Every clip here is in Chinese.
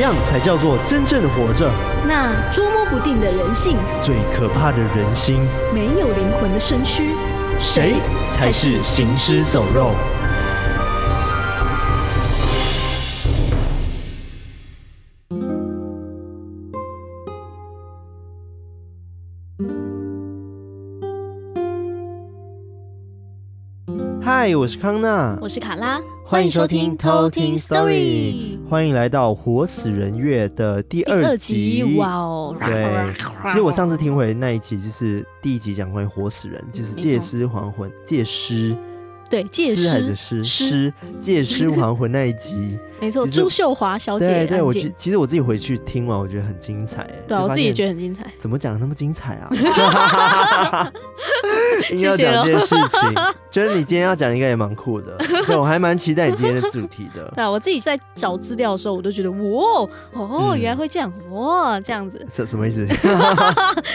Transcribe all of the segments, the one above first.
样才叫做真正的活着？那捉摸不定的人性，最可怕的人心，没有灵魂的身躯，谁才是行尸走肉？嗨，我是康娜，我是卡拉，欢迎收听偷听 Story，欢迎来到《活死人月》的第二集。哇哦，对，其实我上次听回那一集，就是第一集讲关于活死人，就是借尸还魂，借尸。对，借尸还是尸尸借尸还魂那一集，没错，朱秀华小姐。对对，我其其实我自己回去听完，我觉得很精彩。对，我自己也觉得很精彩。怎么讲那么精彩啊？硬要讲这件事情，觉得你今天要讲应该也蛮酷的。对，我还蛮期待你今天的主题的。对啊，我自己在找资料的时候，我都觉得哇哦，原来会这样哇，这样子。什什么意思？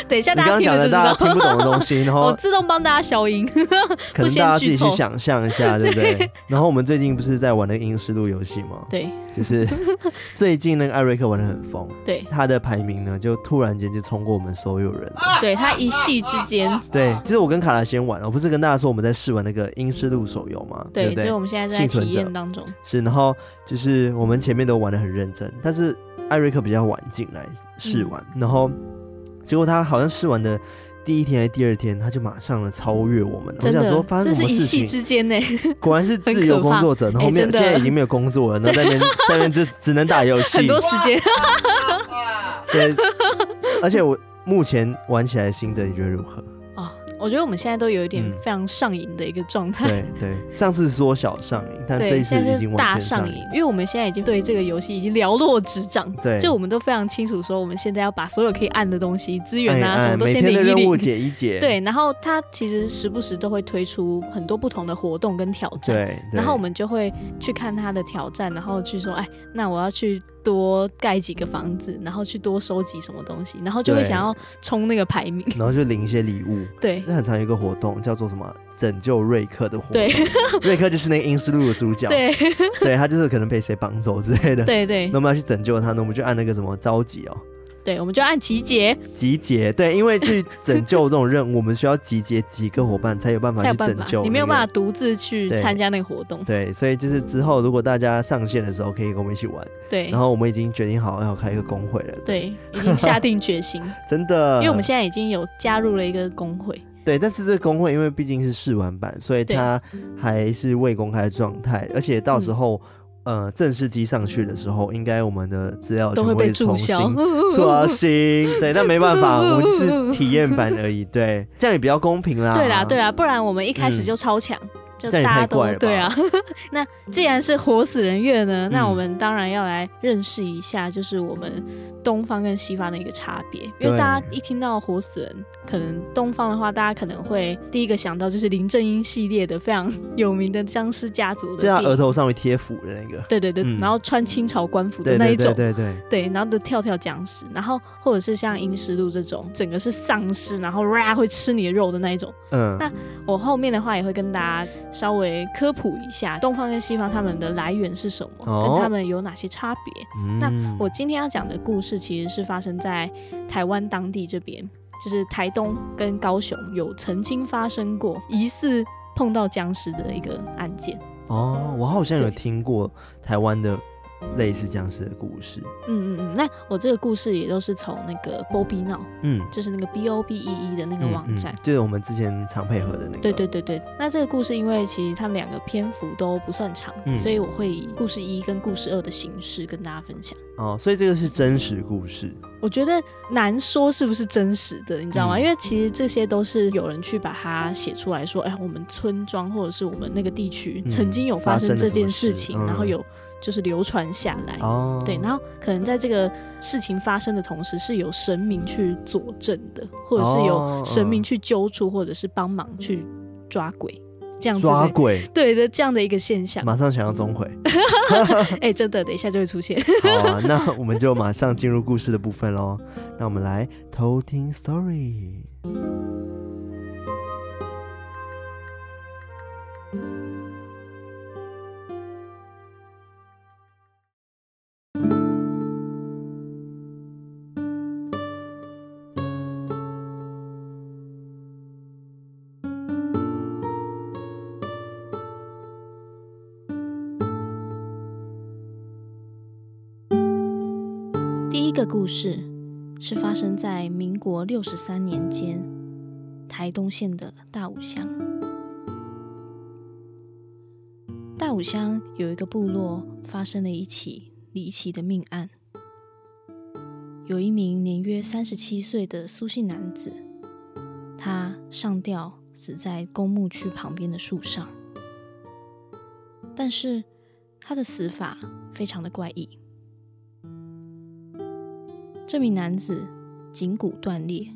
等一下大家听的。大家听不懂的东西，然后我自动帮大家消音。可能大家自己去想象一下，对不对？然后我们最近不是在玩那个阴尸路游戏吗？对，就是 最近那个艾瑞克玩的很疯，对他的排名呢，就突然间就冲过我们所有人。对他一夕之间，对，其实我跟卡拉先玩，我不是跟大家说我们在试玩那个阴尸路手游吗？对，对，所以我们现在在体验当中。是，然后就是我们前面都玩的很认真，但是艾瑞克比较晚进来试玩，然后结果他好像试玩的。第一天还是第二天，他就马上了超越我们了。我想说，发生什么事情？一夕之间呢？果然是自由工作者，然后面现在已经没有工作了，然后 在那边在那边就只能打游戏，很多时间。对，而且我目前玩起来的心得，你觉得如何？我觉得我们现在都有一点非常上瘾的一个状态。对对，上次缩小上瘾，但这一次已经大上瘾，因为我们现在已经对这个游戏已经了若指掌。对，就我们都非常清楚，说我们现在要把所有可以按的东西、资源啊什么都先领一领。每任务解一解。对，然后它其实时不时都会推出很多不同的活动跟挑战。对。然后我们就会去看它的挑战，然后去说，哎，那我要去。多盖几个房子，然后去多收集什么东西，然后就会想要冲那个排名，然后就领一些礼物。对，这很常有一个活动叫做什么“拯救瑞克”的活动。对，瑞克就是那个阴尸路的主角。对，对他就是可能被谁绑走之类的。对对。那我们要去拯救他，那我们就按那个什么召集哦。对，我们就按集结。集结，对，因为去拯救这种任务，我们需要集结几个伙伴才有办法去拯救。你没有办法独自去参加那个活动。对，所以就是之后如果大家上线的时候，可以跟我们一起玩。对。然后我们已经决定好要开一个工会了。对，已经下定决心。真的。因为我们现在已经有加入了一个工会。对，但是这个公会因为毕竟是试玩版，所以它还是未公开状态，而且到时候。呃，正式机上去的时候，应该我们的资料全部会重新刷新。对，但没办法，我们是体验版而已。对，这样也比较公平啦。对啦，对啦，不然我们一开始就超强。嗯就大家都对啊，那既然是活死人月呢，那我们当然要来认识一下，就是我们东方跟西方的一个差别。因为大家一听到活死人，可能东方的话，大家可能会第一个想到就是林正英系列的非常 有名的僵尸家族的，就他额头上会贴符的那个，对对对，然后穿清朝官服的那一种，对对对 对，然后的跳跳僵尸，然后或者是像阴尸路这种，整个是丧尸，然后哇会吃你的肉的那一种。嗯，那我后面的话也会跟大家。稍微科普一下，东方跟西方他们的来源是什么，哦、跟他们有哪些差别？嗯、那我今天要讲的故事其实是发生在台湾当地这边，就是台东跟高雄有曾经发生过疑似碰到僵尸的一个案件。哦，我好像有听过台湾的。类似僵尸的故事，嗯嗯嗯，那我这个故事也都是从那个 Now，嗯，就是那个 B O B E E 的那个网站，嗯嗯、就是我们之前常配合的那个。对对对对，那这个故事因为其实他们两个篇幅都不算长，嗯、所以我会以故事一跟故事二的形式跟大家分享。哦，所以这个是真实故事？我觉得难说是不是真实的，你知道吗？嗯、因为其实这些都是有人去把它写出来说，哎，我们村庄或者是我们那个地区曾经有发生这件事情，嗯、然后有。就是流传下来，哦，对，然后可能在这个事情发生的同时，是有神明去佐证的，或者是有神明去揪出，或者是帮忙去抓鬼，这样子抓鬼，对的，这样的一个现象。马上想要钟馗，哎，真的，等一下就会出现。好啊，那我们就马上进入故事的部分喽。那我们来偷听 story。故事是发生在民国六十三年间，台东县的大武乡。大武乡有一个部落发生了一起离奇的命案，有一名年约三十七岁的苏姓男子，他上吊死在公墓区旁边的树上，但是他的死法非常的怪异。这名男子颈骨断裂，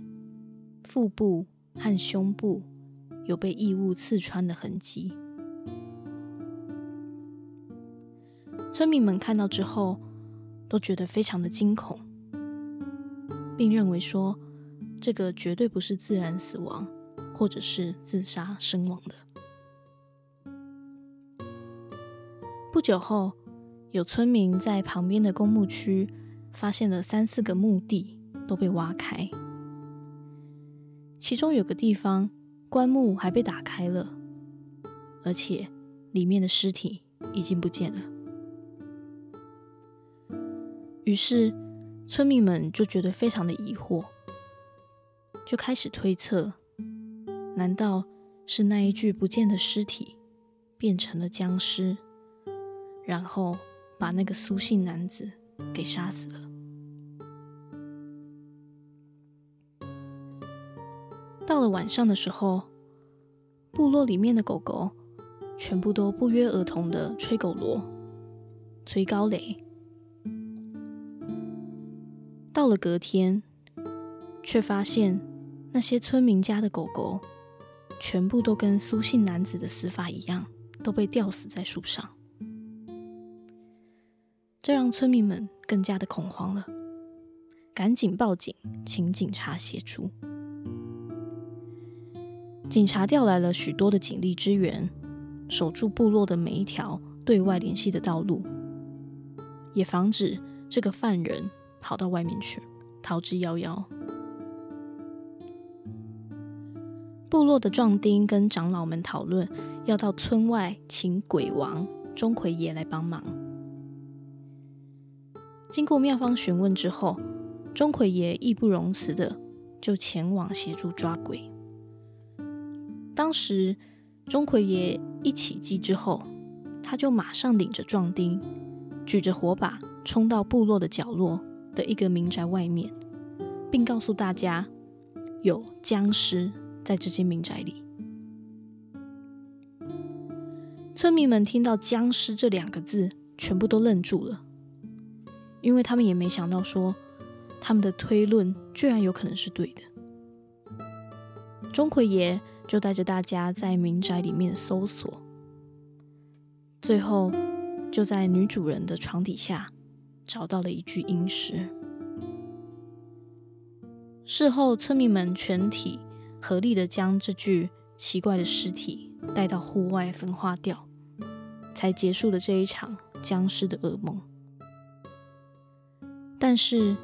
腹部和胸部有被异物刺穿的痕迹。村民们看到之后，都觉得非常的惊恐，并认为说，这个绝对不是自然死亡，或者是自杀身亡的。不久后，有村民在旁边的公墓区。发现了三四个墓地都被挖开，其中有个地方棺木还被打开了，而且里面的尸体已经不见了。于是村民们就觉得非常的疑惑，就开始推测：难道是那一具不见的尸体变成了僵尸，然后把那个苏姓男子给杀死了？到了晚上的时候，部落里面的狗狗全部都不约而同的吹狗螺、吹狗螺。到了隔天，却发现那些村民家的狗狗全部都跟苏姓男子的死法一样，都被吊死在树上。这让村民们更加的恐慌了，赶紧报警，请警察协助。警察调来了许多的警力支援，守住部落的每一条对外联系的道路，也防止这个犯人跑到外面去逃之夭夭。部落的壮丁跟长老们讨论，要到村外请鬼王钟馗爷来帮忙。经过妙方询问之后，钟馗爷义不容辞的就前往协助抓鬼。当时，钟馗爷一起乩之后，他就马上领着壮丁，举着火把冲到部落的角落的一个民宅外面，并告诉大家有僵尸在这间民宅里。村民们听到“僵尸”这两个字，全部都愣住了，因为他们也没想到说他们的推论居然有可能是对的。钟馗爷。就带着大家在民宅里面搜索，最后就在女主人的床底下找到了一具阴尸。事后，村民们全体合力的将这具奇怪的尸体带到户外焚化掉，才结束了这一场僵尸的噩梦。但是，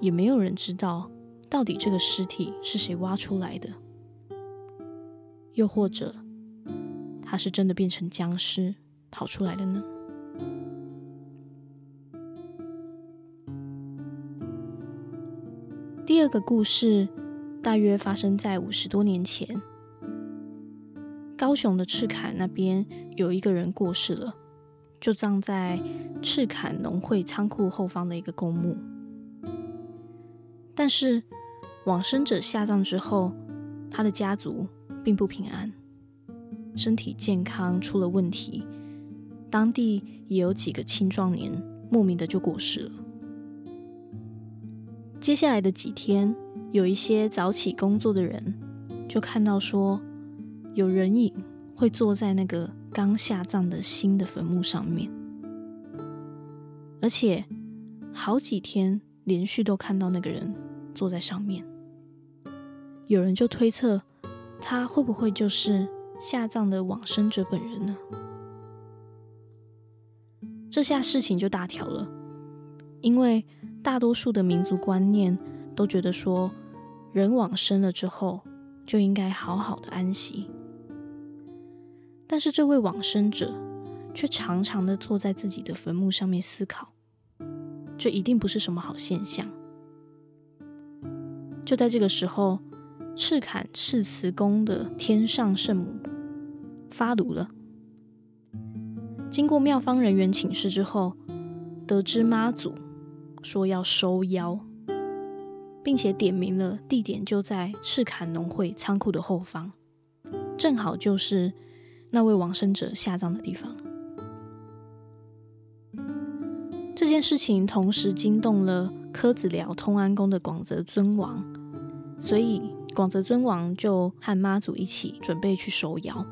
也没有人知道到底这个尸体是谁挖出来的。又或者，他是真的变成僵尸跑出来的呢？第二个故事大约发生在五十多年前，高雄的赤崁那边有一个人过世了，就葬在赤坎农会仓库后方的一个公墓。但是往生者下葬之后，他的家族，并不平安，身体健康出了问题，当地也有几个青壮年莫名的就过世了。接下来的几天，有一些早起工作的人就看到说，有人影会坐在那个刚下葬的新的坟墓上面，而且好几天连续都看到那个人坐在上面。有人就推测。他会不会就是下葬的往生者本人呢？这下事情就大条了，因为大多数的民族观念都觉得说，人往生了之后就应该好好的安息。但是这位往生者却常常的坐在自己的坟墓上面思考，这一定不是什么好现象。就在这个时候，赤坎赤慈宫的天上圣母发怒了。经过庙方人员请示之后，得知妈祖说要收妖，并且点明了地点就在赤坎农会仓库的后方，正好就是那位往生者下葬的地方。这件事情同时惊动了柯子寮通安宫的广泽尊王，所以广泽尊王就和妈祖一起准备去收妖。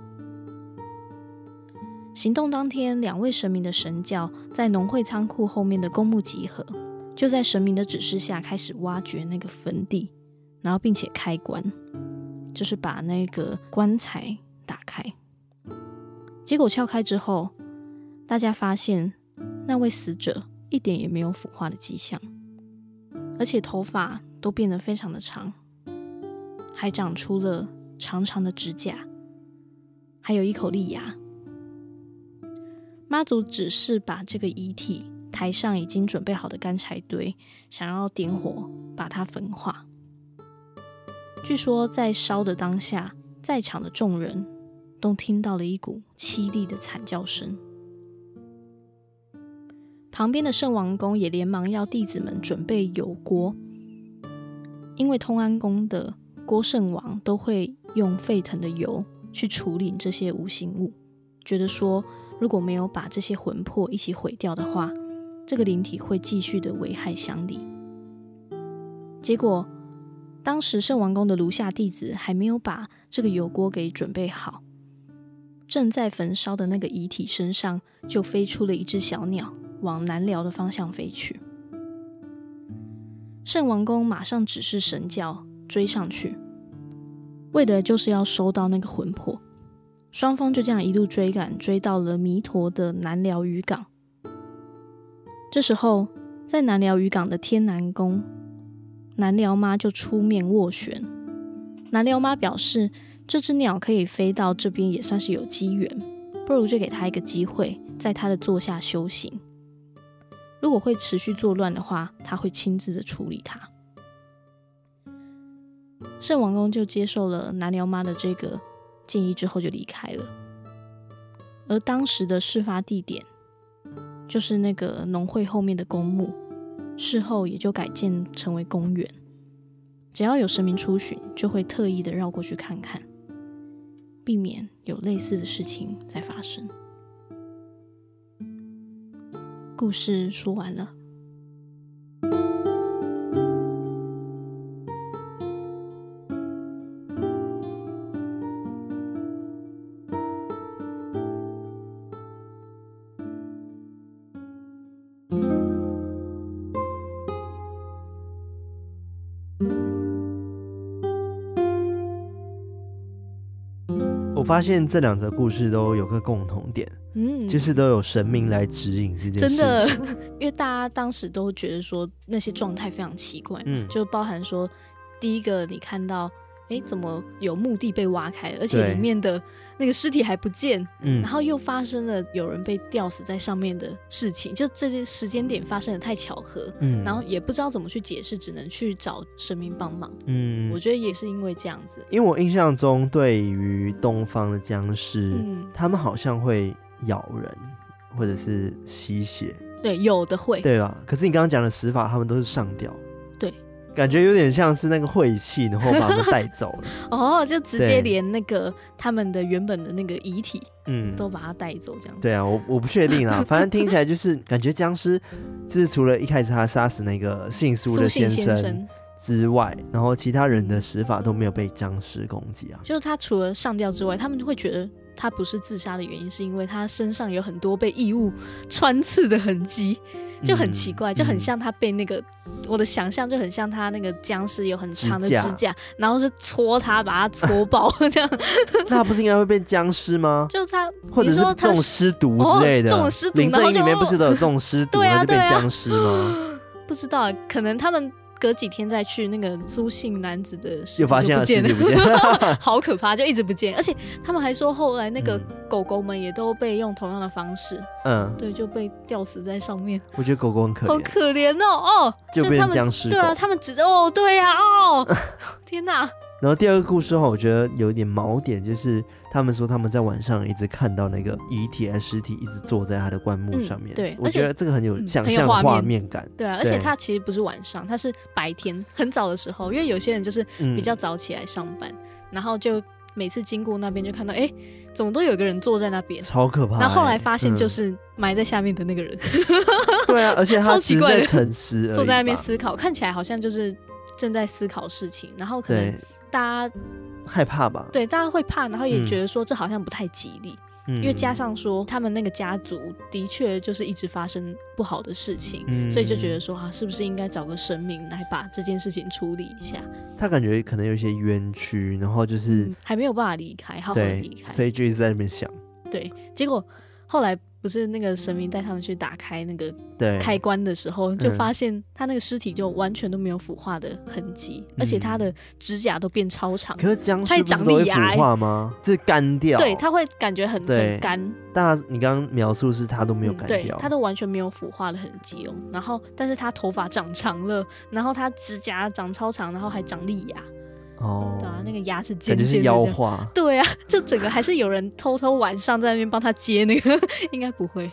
行动当天，两位神明的神教在农会仓库后面的公墓集合，就在神明的指示下开始挖掘那个坟地，然后并且开棺，就是把那个棺材打开。结果撬开之后，大家发现那位死者一点也没有腐化的迹象，而且头发都变得非常的长，还长出了长长的指甲，还有一口利牙。妈祖只是把这个遗体抬上已经准备好的干柴堆，想要点火把它焚化。据说在烧的当下，在场的众人都听到了一股凄厉的惨叫声。旁边的圣王宫也连忙要弟子们准备油锅，因为通安宫的郭圣王都会用沸腾的油去处理这些无形物，觉得说，如果没有把这些魂魄一起毁掉的话，这个灵体会继续的危害乡里。结果，当时圣王宫的炉下弟子还没有把这个油锅给准备好，正在焚烧的那个遗体身上就飞出了一只小鸟，往南辽的方向飞去。圣王宫马上指示神教追上去，为的就是要收到那个魂魄。双方就这样一路追赶，追到了弥陀的南辽渔港。这时候，在南辽渔港的天南宫，南辽妈就出面斡旋。南辽妈表示，这只鸟可以飞到这边，也算是有机缘，不如就给他一个机会，在他的座下修行。如果会持续作乱的话，他会亲自的处理他。圣王公就接受了南寮妈的这个。建议之后就离开了，而当时的事发地点就是那个农会后面的公墓，事后也就改建成为公园。只要有神明出巡，就会特意的绕过去看看，避免有类似的事情再发生。故事说完了。发现这两则故事都有个共同点，嗯，就是都有神明来指引这件事情。真的，因为大家当时都觉得说那些状态非常奇怪，嗯，就包含说第一个你看到。哎，怎么有墓地被挖开，而且里面的那个尸体还不见？嗯，然后又发生了有人被吊死在上面的事情，就这些时间点发生的太巧合，嗯，然后也不知道怎么去解释，只能去找神明帮忙。嗯，我觉得也是因为这样子，因为我印象中对于东方的僵尸，嗯，他们好像会咬人或者是吸血，对，有的会，对吧？可是你刚刚讲的死法，他们都是上吊。感觉有点像是那个晦气，然后把他们带走了。哦，就直接连那个他们的原本的那个遗体，嗯，都把他带走这样子。对啊，我我不确定啊，反正听起来就是感觉僵尸，就是除了一开始他杀死那个姓苏的先生之外，然后其他人的死法都没有被僵尸攻击啊。就是他除了上吊之外，他们会觉得他不是自杀的原因，是因为他身上有很多被异物穿刺的痕迹。就很奇怪，就很像他被那个，嗯、我的想象就很像他那个僵尸有很长的指甲，指甲然后是戳他，把他戳爆这样。那他不是应该会变僵尸吗？就他，或者是中尸毒之类的。中尸毒，林正英里面不是都有中尸毒，对啊，就变僵尸吗？不知道，可能他们隔几天再去那个苏姓男子的就发现了不见了，好可怕，就一直不见。而且他们还说，后来那个狗狗们也都被用同样的方式，嗯，对，就被吊死在上面。我觉得狗狗很可怜，好可怜哦哦，就变成僵尸。对啊，他们只哦，对呀、啊、哦，天哪！然后第二个故事的话，我觉得有一点锚点，就是他们说他们在晚上一直看到那个遗体还是尸体一直坐在他的棺木上面。嗯、对，我觉得这个很有想象画面感。对啊，而且他其实不是晚上，他是白天很早的时候，因为有些人就是比较早起来上班，嗯、然后就每次经过那边就看到，哎，怎么都有个人坐在那边，超可怕。然后后来发现就是埋在下面的那个人。嗯、对啊，而且他只是在沉思，坐在那边思考，看起来好像就是正在思考事情，然后可能大家。害怕吧？对，大家会怕，然后也觉得说这好像不太吉利，嗯、因为加上说他们那个家族的确就是一直发生不好的事情，嗯、所以就觉得说啊，是不是应该找个神明来把这件事情处理一下？他感觉可能有一些冤屈，然后就是、嗯、还没有办法离开，好好离开，所以就一直在那边想。对，结果后来。不是那个神明带他们去打开那个开关的时候，就发现他那个尸体就完全都没有腐化的痕迹，嗯、而且他的指甲都变超长。可是僵尸不会腐化吗？这干掉，对，他会感觉很很干。但你刚刚描述是他都没有干掉，他都完全没有腐化的痕迹哦。然后，但是他头发长长了，然后他指甲长超长，然后还长利牙。哦，对啊，那个牙齿尖尖的，是妖化。对啊，就整个还是有人偷偷晚上在那边帮他接那个，应该不会。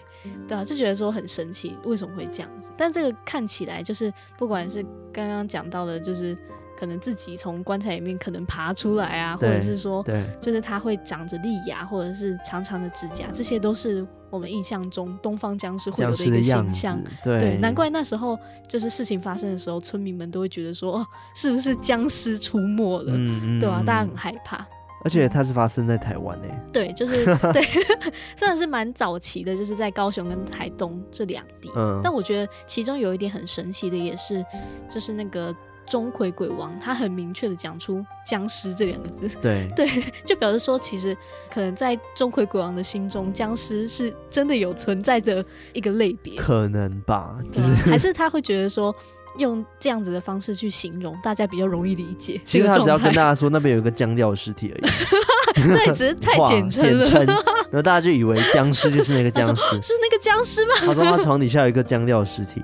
对啊，就觉得说很神奇，为什么会这样子？但这个看起来就是，不管是刚刚讲到的，就是。可能自己从棺材里面可能爬出来啊，或者是说，对就是它会长着利牙，或者是长长的指甲，这些都是我们印象中东方僵尸会有的一个形象。对，对，难怪那时候就是事情发生的时候，村民们都会觉得说，哦，是不是僵尸出没了？嗯，对吧？大家很害怕。而且它是发生在台湾呢。对，就是 对，真的是蛮早期的，就是在高雄跟台东这两地。嗯，但我觉得其中有一点很神奇的，也是就是那个。钟馗鬼王他很明确的讲出“僵尸”这两个字，对。对，就表示说，其实可能在钟馗鬼王的心中，僵尸是真的有存在着一个类别，可能吧，就是还是他会觉得说，用这样子的方式去形容，大家比较容易理解。其实他只要跟大家说那边有一个僵掉的尸体而已，对，只是太简称了，然后大家就以为僵尸就是那个僵尸，是那个僵尸吗？他说他床底下有一个僵掉的尸体。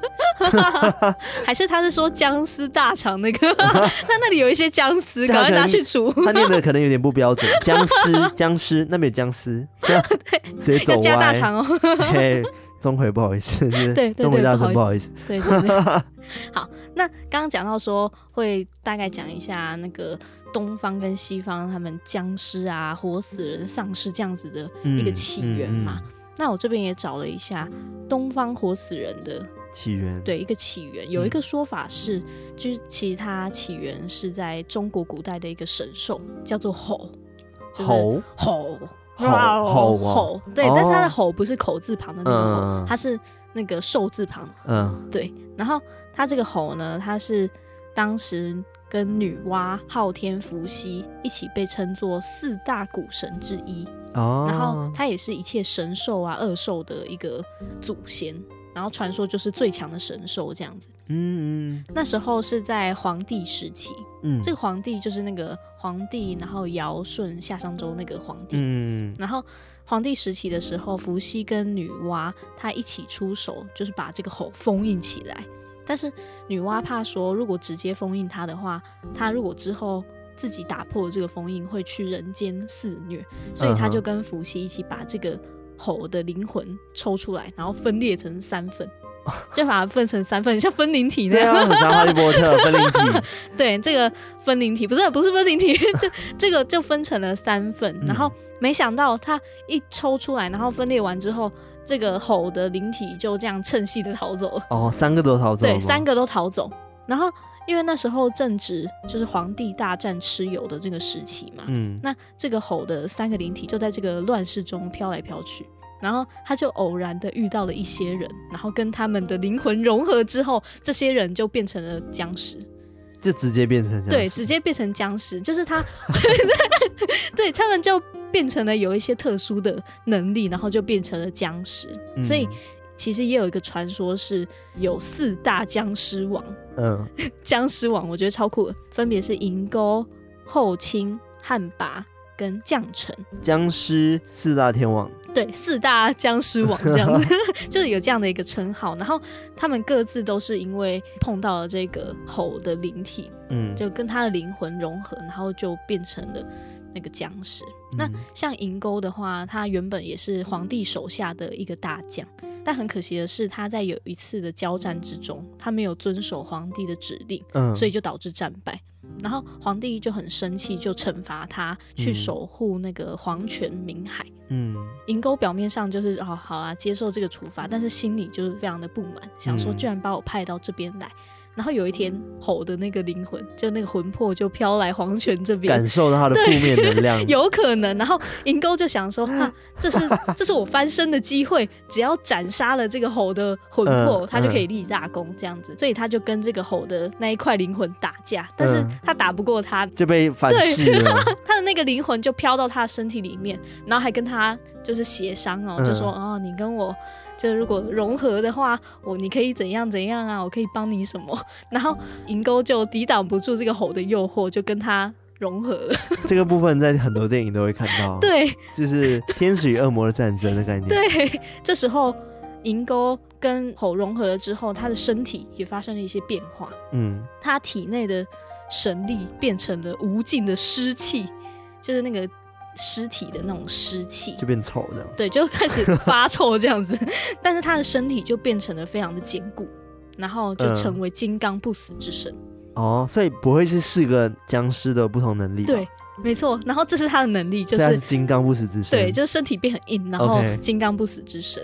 还是他是说僵尸大肠那个？他那里有一些僵尸，赶快拿去煮。他念的可能有点不标准。僵尸，僵尸，那边有僵尸，对直接走歪。加大肠哦。嘿，钟馗不好意思，对，钟馗大神不好意思。对对对。好，那刚刚讲到说会大概讲一下那个东方跟西方他们僵尸啊、活死人、丧尸这样子的一个起源嘛。那我这边也找了一下东方活死人的。起源对一个起源，有一个说法是，嗯、就是其他起源是在中国古代的一个神兽，叫做吼，就是、吼吼吼吼，对，哦、但是它的吼不是口字旁的那个吼，嗯、它是那个兽字旁，嗯，对。然后它这个吼呢，它是当时跟女娲、昊天、伏羲一起被称作四大古神之一，哦，然后它也是一切神兽啊、恶兽的一个祖先。然后传说就是最强的神兽这样子，嗯，嗯，那时候是在皇帝时期，嗯，这个皇帝就是那个皇帝，然后尧舜夏商周那个皇帝，嗯，然后皇帝时期的时候，伏羲跟女娲他一起出手，就是把这个吼封印起来，但是女娲怕说如果直接封印他的话，他如果之后自己打破这个封印，会去人间肆虐，所以他就跟伏羲一起把这个。吼的灵魂抽出来，然后分裂成三份，就把它分成三份，像分灵体那样。对啊，很像哈利波特 分灵体。对，这个分灵体不是不是分灵体，这这个就分成了三份。然后没想到他一抽出来，然后分裂完之后，这个吼的灵体就这样趁隙的逃走了。哦，三个都逃走。对，三个都逃走。然后。因为那时候正值就是皇帝大战蚩尤的这个时期嘛，嗯，那这个吼的三个灵体就在这个乱世中飘来飘去，然后他就偶然的遇到了一些人，然后跟他们的灵魂融合之后，这些人就变成了僵尸，就直接变成对，直接变成僵尸，就是他，对，他们就变成了有一些特殊的能力，然后就变成了僵尸，嗯、所以。其实也有一个传说，是有四大僵尸王。嗯，僵尸王我觉得超酷的，分别是银钩、后清、旱魃跟将臣。僵尸四大天王。对，四大僵尸王这样子，就是有这样的一个称号。然后他们各自都是因为碰到了这个吼的灵体，嗯，就跟他的灵魂融合，然后就变成了那个僵尸。嗯、那像银钩的话，他原本也是皇帝手下的一个大将，但很可惜的是，他在有一次的交战之中，他没有遵守皇帝的指令，嗯，所以就导致战败。然后皇帝就很生气，就惩罚他去守护那个皇泉明海。嗯，银钩表面上就是哦，好啊，接受这个处罚，但是心里就是非常的不满，想说居然把我派到这边来。然后有一天，吼的那个灵魂，就那个魂魄就飘来黄泉这边，感受到他的负面能量，有可能。然后银钩就想说，哈、啊，这是这是我翻身的机会，只要斩杀了这个吼的魂魄，嗯、他就可以立大功，这样子。所以他就跟这个吼的那一块灵魂打架，但是他打不过他，就被反噬了。他的那个灵魂就飘到他的身体里面，然后还跟他就是协商哦，就说哦，你跟我。就如果融合的话，我你可以怎样怎样啊？我可以帮你什么？然后银钩就抵挡不住这个吼的诱惑，就跟他融合了。这个部分在很多电影都会看到，对，就是天使与恶魔的战争的概念。对，这时候银钩跟吼融合了之后，他的身体也发生了一些变化。嗯，他体内的神力变成了无尽的湿气，就是那个。尸体的那种湿气就变臭这样，对，就开始发臭这样子。但是他的身体就变成了非常的坚固，然后就成为金刚不死之身。嗯、哦，所以不会是四个僵尸的不同能力？对，没错。然后这是他的能力，就是，是金刚不死之身。对，就是身体变很硬，然后金刚不死之身。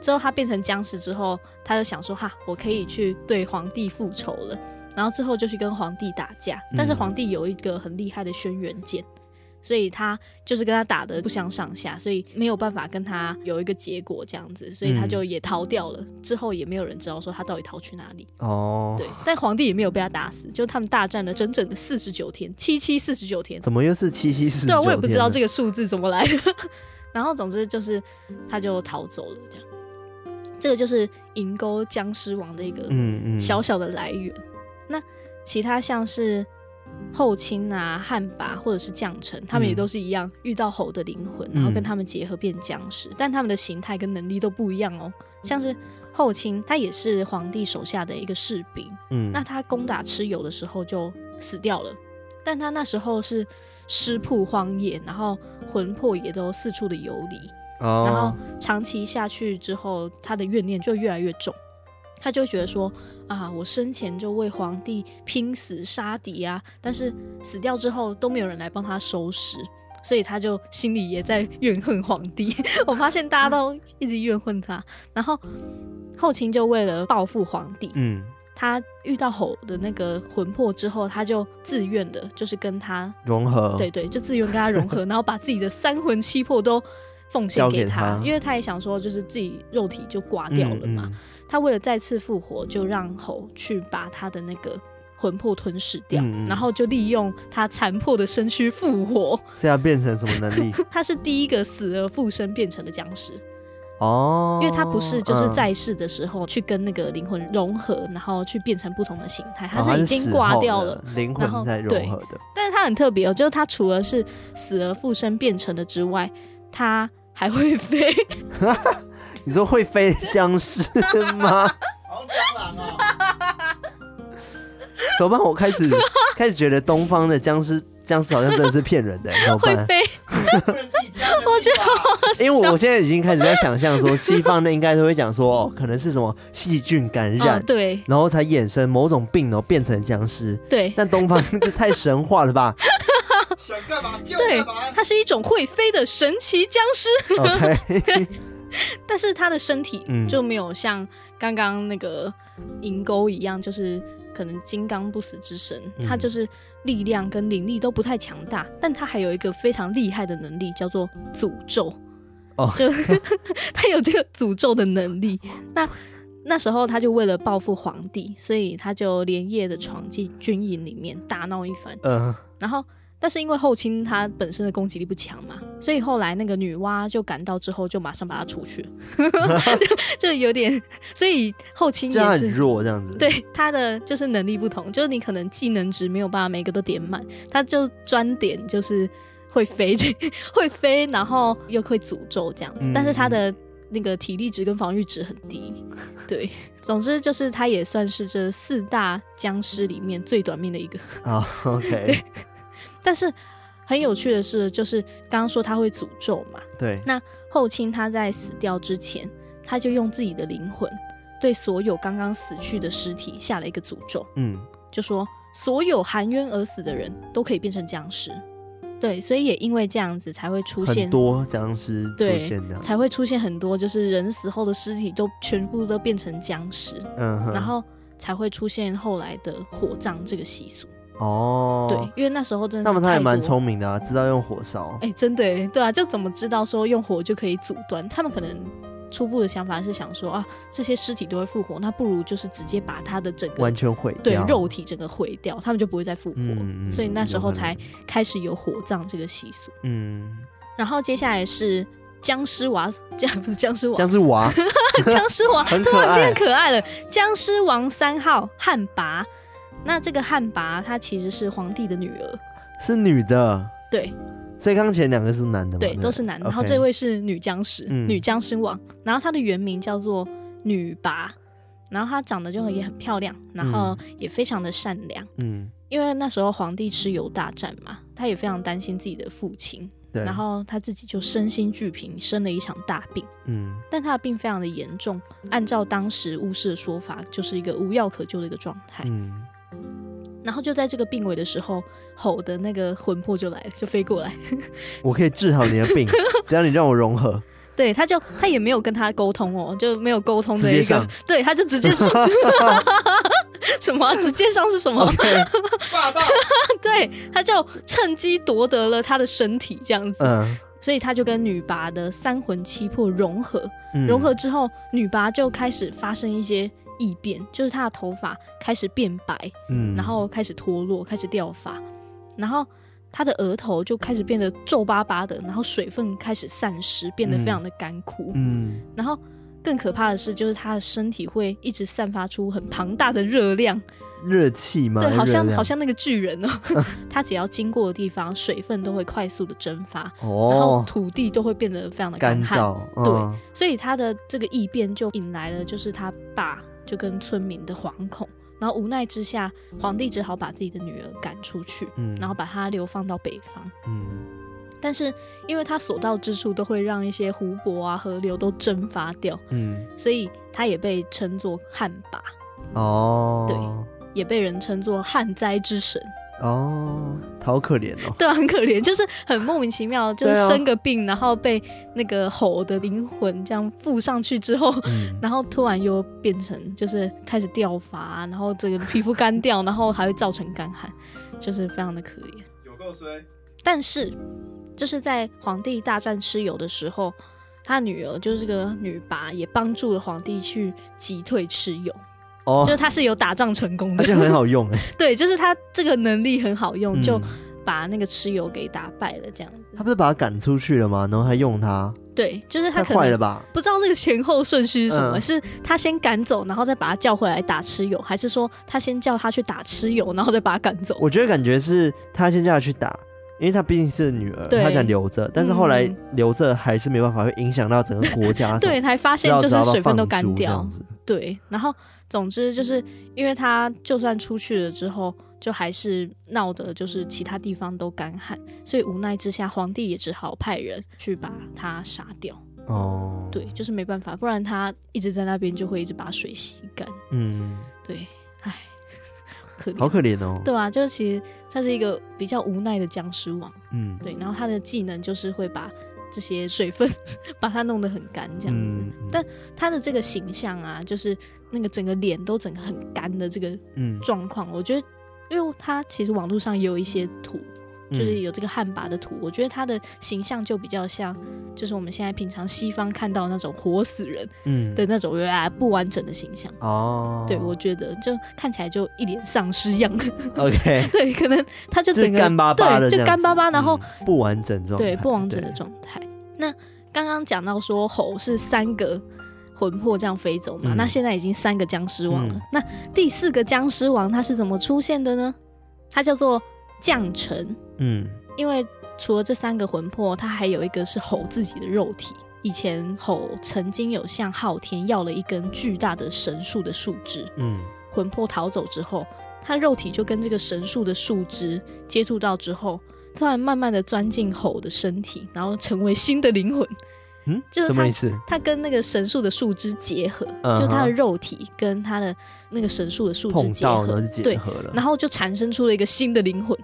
之后他变成僵尸之后，他就想说：哈，我可以去对皇帝复仇了。然后之后就去跟皇帝打架，但是皇帝有一个很厉害的轩辕剑。所以他就是跟他打的不相上下，所以没有办法跟他有一个结果这样子，所以他就也逃掉了。嗯、之后也没有人知道说他到底逃去哪里。哦，对，但皇帝也没有被他打死，就他们大战了整整的四十九天，七七四十九天。怎么又是七七四十九天？对，我也不知道这个数字怎么来的。然后总之就是他就逃走了，这样。这个就是银钩僵尸王的一个小小的来源。嗯嗯、那其他像是。后清啊、旱魃或者是将臣，他们也都是一样，遇到猴的灵魂，然后跟他们结合变僵尸，嗯、但他们的形态跟能力都不一样哦。像是后清，他也是皇帝手下的一个士兵，嗯，那他攻打蚩尤的时候就死掉了，但他那时候是尸铺荒野，然后魂魄也都四处的游离，哦、然后长期下去之后，他的怨念就越来越重，他就觉得说。啊！我生前就为皇帝拼死杀敌啊，但是死掉之后都没有人来帮他收拾，所以他就心里也在怨恨皇帝。我发现大家都一直怨恨他，然后后清就为了报复皇帝，嗯，他遇到吼的那个魂魄之后，他就自愿的，就是跟他融合，对对，就自愿跟他融合，然后把自己的三魂七魄都奉献给他，给他因为他也想说，就是自己肉体就挂掉了嘛。嗯嗯他为了再次复活，就让猴去把他的那个魂魄吞噬掉，嗯、然后就利用他残破的身躯复活。是要变成什么能力？他是第一个死而复生变成的僵尸哦，因为他不是就是在世的时候去跟那个灵魂融合，嗯、然后去变成不同的形态，他是已经挂掉了灵魂在融合的。但是他很特别哦，就是他除了是死而复生变成的之外，他还会飞。你说会飞僵尸吗？好蟑螂啊！怎么办？我开始 开始觉得东方的僵尸僵尸好像真的是骗人的，怎么办？会飞？我觉得，因为我现在已经开始在想象说，西方的应该都会讲说，哦，可能是什么细菌感染，对，然后才衍生某种病，然后变成僵尸，对。但东方这太神话了吧？想干嘛就干嘛。对，它是一种会飞的神奇僵尸。OK。但是他的身体就没有像刚刚那个银钩一样，就是可能金刚不死之身，他就是力量跟灵力都不太强大，但他还有一个非常厉害的能力，叫做诅咒。哦，就 他有这个诅咒的能力。那那时候他就为了报复皇帝，所以他就连夜的闯进军营里面大闹一番。嗯，然后但是因为后青他本身的攻击力不强嘛，所以后来那个女娲就赶到之后，就马上把他除去了，就就有点，所以后青也是很弱这样子。对，他的就是能力不同，就是你可能技能值没有办法每个都点满，他就专点就是会飞，会飞，然后又会诅咒这样子，嗯、但是他的那个体力值跟防御值很低。对，总之就是他也算是这四大僵尸里面最短命的一个。啊、oh,，OK。对。但是很有趣的是，就是刚刚说他会诅咒嘛，对。那后清他在死掉之前，他就用自己的灵魂对所有刚刚死去的尸体下了一个诅咒，嗯，就说所有含冤而死的人都可以变成僵尸。对，所以也因为这样子才会出现很多僵尸，对，才会出现很多就是人死后的尸体都全部都变成僵尸，嗯，然后才会出现后来的火葬这个习俗。哦，对，因为那时候真的，那么他也蛮聪明的啊，知道用火烧。哎、欸，真的，对啊，就怎么知道说用火就可以阻断？他们可能初步的想法是想说啊，这些尸体都会复活，那不如就是直接把他的整个完全毁掉，对，肉体整个毁掉，他们就不会再复活。嗯，所以那时候才开始有火葬这个习俗。嗯，然后接下来是僵尸娃，这样不是僵尸娃，僵尸娃，僵尸娃突然变可爱了。僵尸王三号旱魃。那这个汉魃，她其实是皇帝的女儿，是女的，对，所以刚前两个是男的吗？对，都是男的。然后这位是女僵尸，嗯、女僵尸王。然后她的原名叫做女魃，然后她长得就也很漂亮，然后也非常的善良。嗯，因为那时候皇帝蚩尤大战嘛，她也非常担心自己的父亲，对，然后她自己就身心俱疲，生了一场大病。嗯，但她的病非常的严重，按照当时巫师的说法，就是一个无药可救的一个状态。嗯。然后就在这个病危的时候，吼的那个魂魄就来了，就飞过来。我可以治好你的病，只要你让我融合。对，他就他也没有跟他沟通哦，就没有沟通的一个。对，他就直接上。什么、啊？直接上是什么？霸道。对，他就趁机夺得了他的身体，这样子。嗯。所以他就跟女拔的三魂七魄融合，嗯、融合之后，女拔就开始发生一些。异变就是他的头发开始变白，嗯，然后开始脱落，开始掉发，然后他的额头就开始变得皱巴巴的，然后水分开始散失，变得非常的干枯，嗯，然后更可怕的是，就是他的身体会一直散发出很庞大的热量，热气吗？对，好像好像那个巨人哦，他只要经过的地方，水分都会快速的蒸发，哦，然后土地都会变得非常的干燥，嗯，对，所以他的这个异变就引来了，就是他爸。就跟村民的惶恐，然后无奈之下，皇帝只好把自己的女儿赶出去，嗯，然后把她流放到北方，嗯，但是因为他所到之处都会让一些湖泊啊、河流都蒸发掉，嗯，所以他也被称作旱魃，哦，对，也被人称作旱灾之神。哦，他好可怜哦。对啊，很可怜，就是很莫名其妙，就是生个病，啊、然后被那个吼的灵魂这样附上去之后，嗯、然后突然又变成就是开始掉发，然后这个皮肤干掉，然后还会造成干旱，就是非常的可怜。有够衰。但是就是在皇帝大战蚩尤的时候，他女儿就是这个女魃也帮助了皇帝去击退蚩尤。哦，就是他是有打仗成功的，而且很好用哎。对，就是他这个能力很好用，嗯、就把那个蚩尤给打败了，这样子。他不是把他赶出去了吗？然后还用他？对，就是他可能了吧？不知道这个前后顺序是什么？嗯、是他先赶走，然后再把他叫回来打蚩尤，还是说他先叫他去打蚩尤，然后再把他赶走？我觉得感觉是他先叫他去打，因为他毕竟是女儿，他想留着，但是后来留着还是没办法，会影响到整个国家。对，才发现就是水分都干掉。对，然后。总之就是，因为他就算出去了之后，就还是闹得就是其他地方都干旱，所以无奈之下，皇帝也只好派人去把他杀掉。哦，对，就是没办法，不然他一直在那边就会一直把水吸干。嗯，对，唉，可怜，好可怜哦。对啊，就是其实他是一个比较无奈的僵尸王。嗯，对，然后他的技能就是会把。这些水分 把它弄得很干，这样子。嗯嗯、但他的这个形象啊，就是那个整个脸都整个很干的这个状况，嗯、我觉得，因为他其实网络上也有一些图，就是有这个汉魃的图，我觉得他的形象就比较像，就是我们现在平常西方看到那种活死人，嗯的那种不完整的形象哦。对，我觉得就看起来就一脸丧尸样。OK，对，可能他就整个干巴巴的，对，就干巴巴，然后不完整状态，对，不完整的状态。那刚刚讲到说吼是三个魂魄这样飞走嘛，那现在已经三个僵尸王了。那第四个僵尸王他是怎么出现的呢？他叫做将臣。嗯，因为除了这三个魂魄，他还有一个是吼自己的肉体。以前吼曾经有向昊天要了一根巨大的神树的树枝。嗯，魂魄逃走之后，他肉体就跟这个神树的树枝接触到之后，突然慢慢的钻进吼的身体，然后成为新的灵魂。嗯，就是他什么意思？他跟那个神树的树枝结合，嗯、就他的肉体跟他的那个神树的树枝结合，结合了，对，然后就产生出了一个新的灵魂。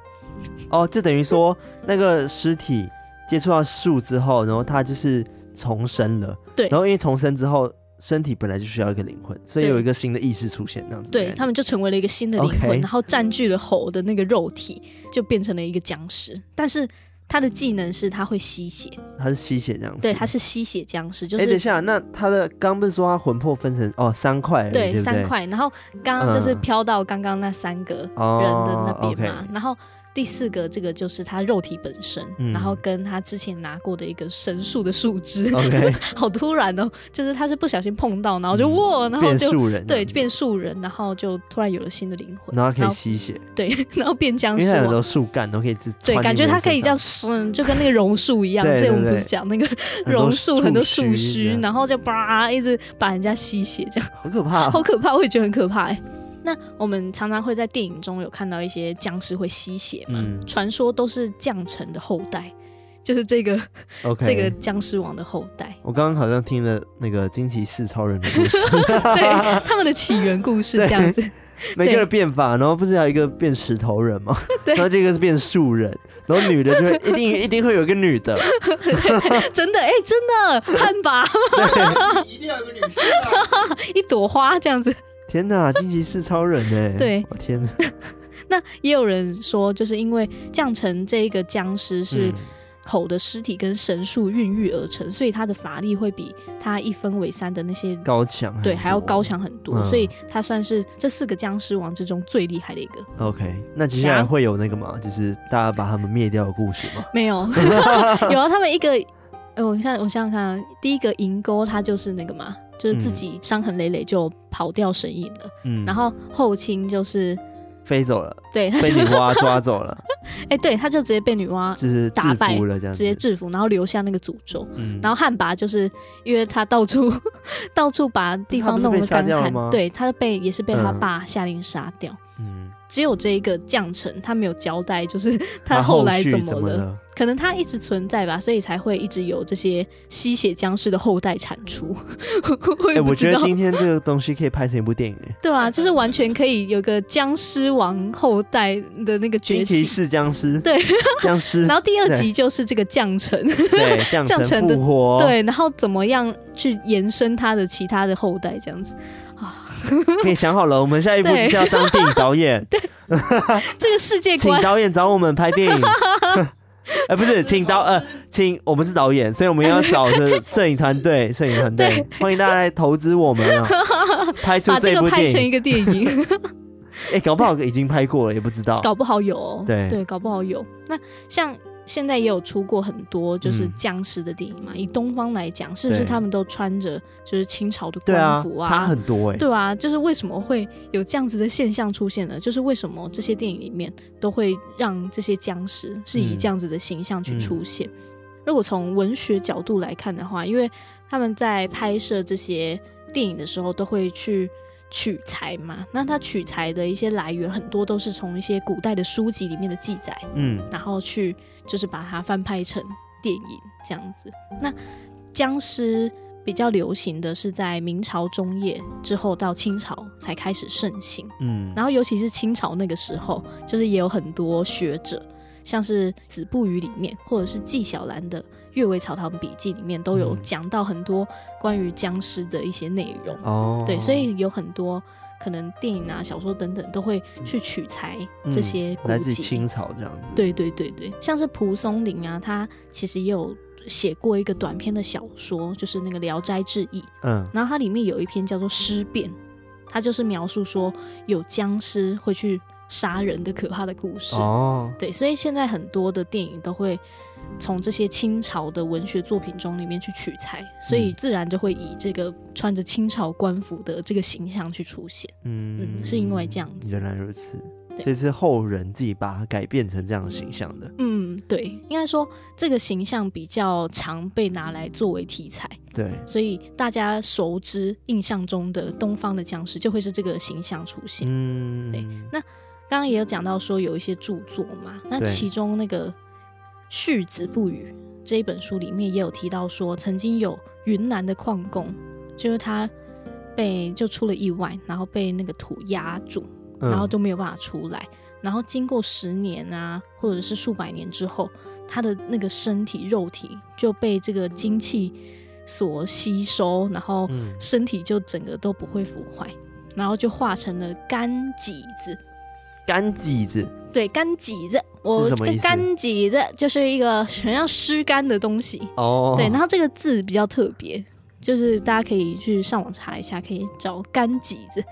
哦，就等于说那个尸体接触到树之后，然后他就是重生了。对，然后因为重生之后，身体本来就需要一个灵魂，所以有一个新的意识出现，这样子。对，他们就成为了一个新的灵魂，然后占据了猴的那个肉体，就变成了一个僵尸。但是他的技能是他会吸血，他是吸血僵尸。对，他是吸血僵尸。就是，哎、欸，等一下，那他的刚不是说他魂魄分成哦三块？对，对对三块。然后刚刚就是飘到刚刚那三个人的那边嘛，然后。第四个，这个就是他肉体本身，嗯、然后跟他之前拿过的一个神树的树枝. 好突然哦，就是他是不小心碰到，然后就哇，然后就变树人，对，变树人，然后就突然有了新的灵魂，然后他可以吸血，对，然后变僵尸，因为很多树干都可以自。对，感觉他可以这样，嗯，就跟那个榕树一样，这我们不是讲那个榕树很多树须，然后就叭一直把人家吸血，这样好可怕，好可怕，我也觉得很可怕哎。那我们常常会在电影中有看到一些僵尸会吸血嘛？传、嗯、说都是将臣的后代，就是这个 Okay 这个僵尸王的后代。我刚刚好像听了那个惊奇四超人的故事，对他们的起源故事这样子。每个人变法，然后不是还有一个变石头人吗？对然后这个是变树人，然后女的就会一定一定会有一个女的。真的哎、欸，真的汉魃，一定要有个女生啊，一朵花这样子。天呐，惊奇四超人哎！对，我天哪。那也有人说，就是因为降臣这一个僵尸是吼的尸体跟神树孕育而成，嗯、所以他的法力会比他一分为三的那些高强，对，还要高强很多，嗯、所以他算是这四个僵尸王之中最厉害的一个。OK，那接下来会有那个吗？就是大家把他们灭掉的故事吗？没有，有啊，他们一个，呃、我想我想想看啊，第一个银钩他就是那个嘛。就是自己伤痕累累就跑掉神隐了，嗯，然后后清就是飞走了，对，他就被女娲抓走了，哎，对，他就直接被女娲就是打败了，这样直接制服，然后留下那个诅咒，嗯，然后旱魃就是因为他到处 到处把地方弄得干旱，对，他的被也是被他爸下令杀掉，嗯。只有这一个将臣，他没有交代，就是他后来怎么了？么了可能它一直存在吧，所以才会一直有这些吸血僵尸的后代产出。哎、欸，我觉得今天这个东西可以拍成一部电影，对啊，就是完全可以有个僵尸王后代的那个崛起。是僵尸，对，僵尸。然后第二集就是这个降臣，对，降臣复活，对，然后怎么样去延伸他的其他的后代，这样子。可以想好了，我们下一步就是要当电影导演。对，这个世界观，请导演找我们拍电影。哎、呃，不是，请导呃，请我们是导演，所以我们要找的摄影团队，摄影团队，欢迎大家来投资我们啊，拍出这部电影，拍成一个电影。哎、欸，搞不好已经拍过了，也不知道。搞不好有、哦，对对，搞不好有。那像。现在也有出过很多就是僵尸的电影嘛，嗯、以东方来讲，是不是他们都穿着就是清朝的官服啊？啊差很多哎、欸。对啊，就是为什么会有这样子的现象出现呢？就是为什么这些电影里面都会让这些僵尸是以这样子的形象去出现？嗯嗯、如果从文学角度来看的话，因为他们在拍摄这些电影的时候都会去。取材嘛，那他取材的一些来源很多都是从一些古代的书籍里面的记载，嗯，然后去就是把它翻拍成电影这样子。那僵尸比较流行的是在明朝中叶之后到清朝才开始盛行，嗯，然后尤其是清朝那个时候，就是也有很多学者，像是子不语里面或者是纪晓岚的。《阅微草堂笔记》里面都有讲到很多关于僵尸的一些内容，哦，对，所以有很多可能电影啊、小说等等都会去取材这些古自清朝这样子。对对对对，像是蒲松龄啊，他其实也有写过一个短篇的小说，就是那个《聊斋志异》。嗯，然后它里面有一篇叫做《尸变》，它就是描述说有僵尸会去杀人的可怕的故事。哦，对，所以现在很多的电影都会。从这些清朝的文学作品中里面去取材，所以自然就会以这个穿着清朝官服的这个形象去出现。嗯，嗯，是因为这样子。原来如此，其实是后人自己把它改变成这样的形象的。嗯，对，应该说这个形象比较常被拿来作为题材。对，所以大家熟知印象中的东方的僵尸就会是这个形象出现。嗯，对。那刚刚也有讲到说有一些著作嘛，那其中那个。《续子不语》这一本书里面也有提到说，曾经有云南的矿工，就是他被就出了意外，然后被那个土压住，然后就没有办法出来。嗯、然后经过十年啊，或者是数百年之后，他的那个身体肉体就被这个精气所吸收，然后身体就整个都不会腐坏，然后就化成了干脊子。干脊子，对，干脊子，我这个干脊子就是一个很像湿干的东西哦。对，然后这个字比较特别，就是大家可以去上网查一下，可以找干脊子。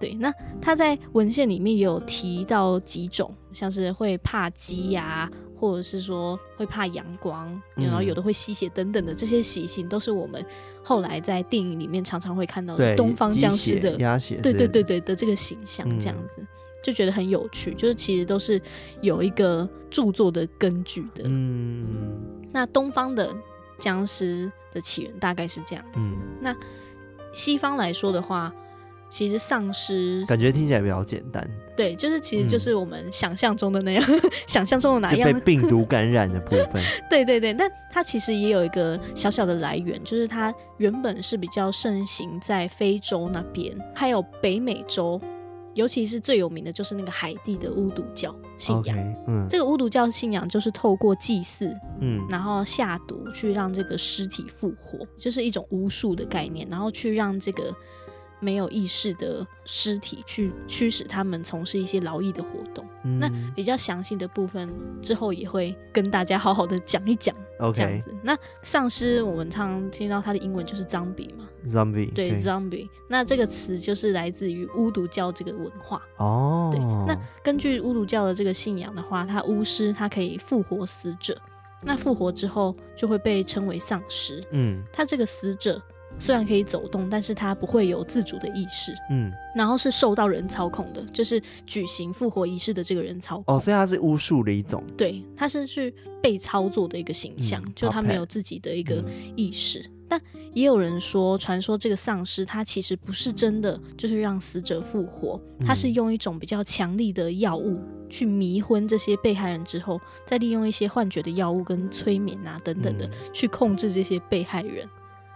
对，那他在文献里面也有提到几种，像是会怕鸡呀、啊，或者是说会怕阳光，然后有的会吸血等等的这些习性，都是我们后来在电影里面常常会看到的东方僵尸的鸭血，对对对对的这个形象，这样子。就觉得很有趣，就是其实都是有一个著作的根据的。嗯，那东方的僵尸的起源大概是这样子。嗯，那西方来说的话，其实丧尸感觉听起来比较简单。对，就是其实就是我们想象中的那样，嗯、想象中的哪样？被病毒感染的部分。对 对对，但它其实也有一个小小的来源，就是它原本是比较盛行在非洲那边，还有北美洲。尤其是最有名的就是那个海地的巫毒教信仰，okay, 嗯，这个巫毒教信仰就是透过祭祀，嗯，然后下毒去让这个尸体复活，就是一种巫术的概念，然后去让这个。没有意识的尸体去驱使他们从事一些劳役的活动。嗯、那比较详细的部分之后也会跟大家好好的讲一讲。Okay. 这样子。那丧尸我们常常听到它的英文就是 zombie 嘛，zombie 对 zombie。那这个词就是来自于巫毒教这个文化。哦，对。那根据巫毒教的这个信仰的话，它巫师它可以复活死者，那复活之后就会被称为丧尸。嗯，他这个死者。虽然可以走动，但是他不会有自主的意识，嗯，然后是受到人操控的，就是举行复活仪式的这个人操控。哦，所以他是巫术的一种，对，他是去被操作的一个形象，嗯、就他没有自己的一个意识。嗯、但也有人说，传说这个丧尸他其实不是真的，就是让死者复活，他是用一种比较强力的药物去迷昏这些被害人之后，再利用一些幻觉的药物跟催眠啊等等的，嗯、去控制这些被害人。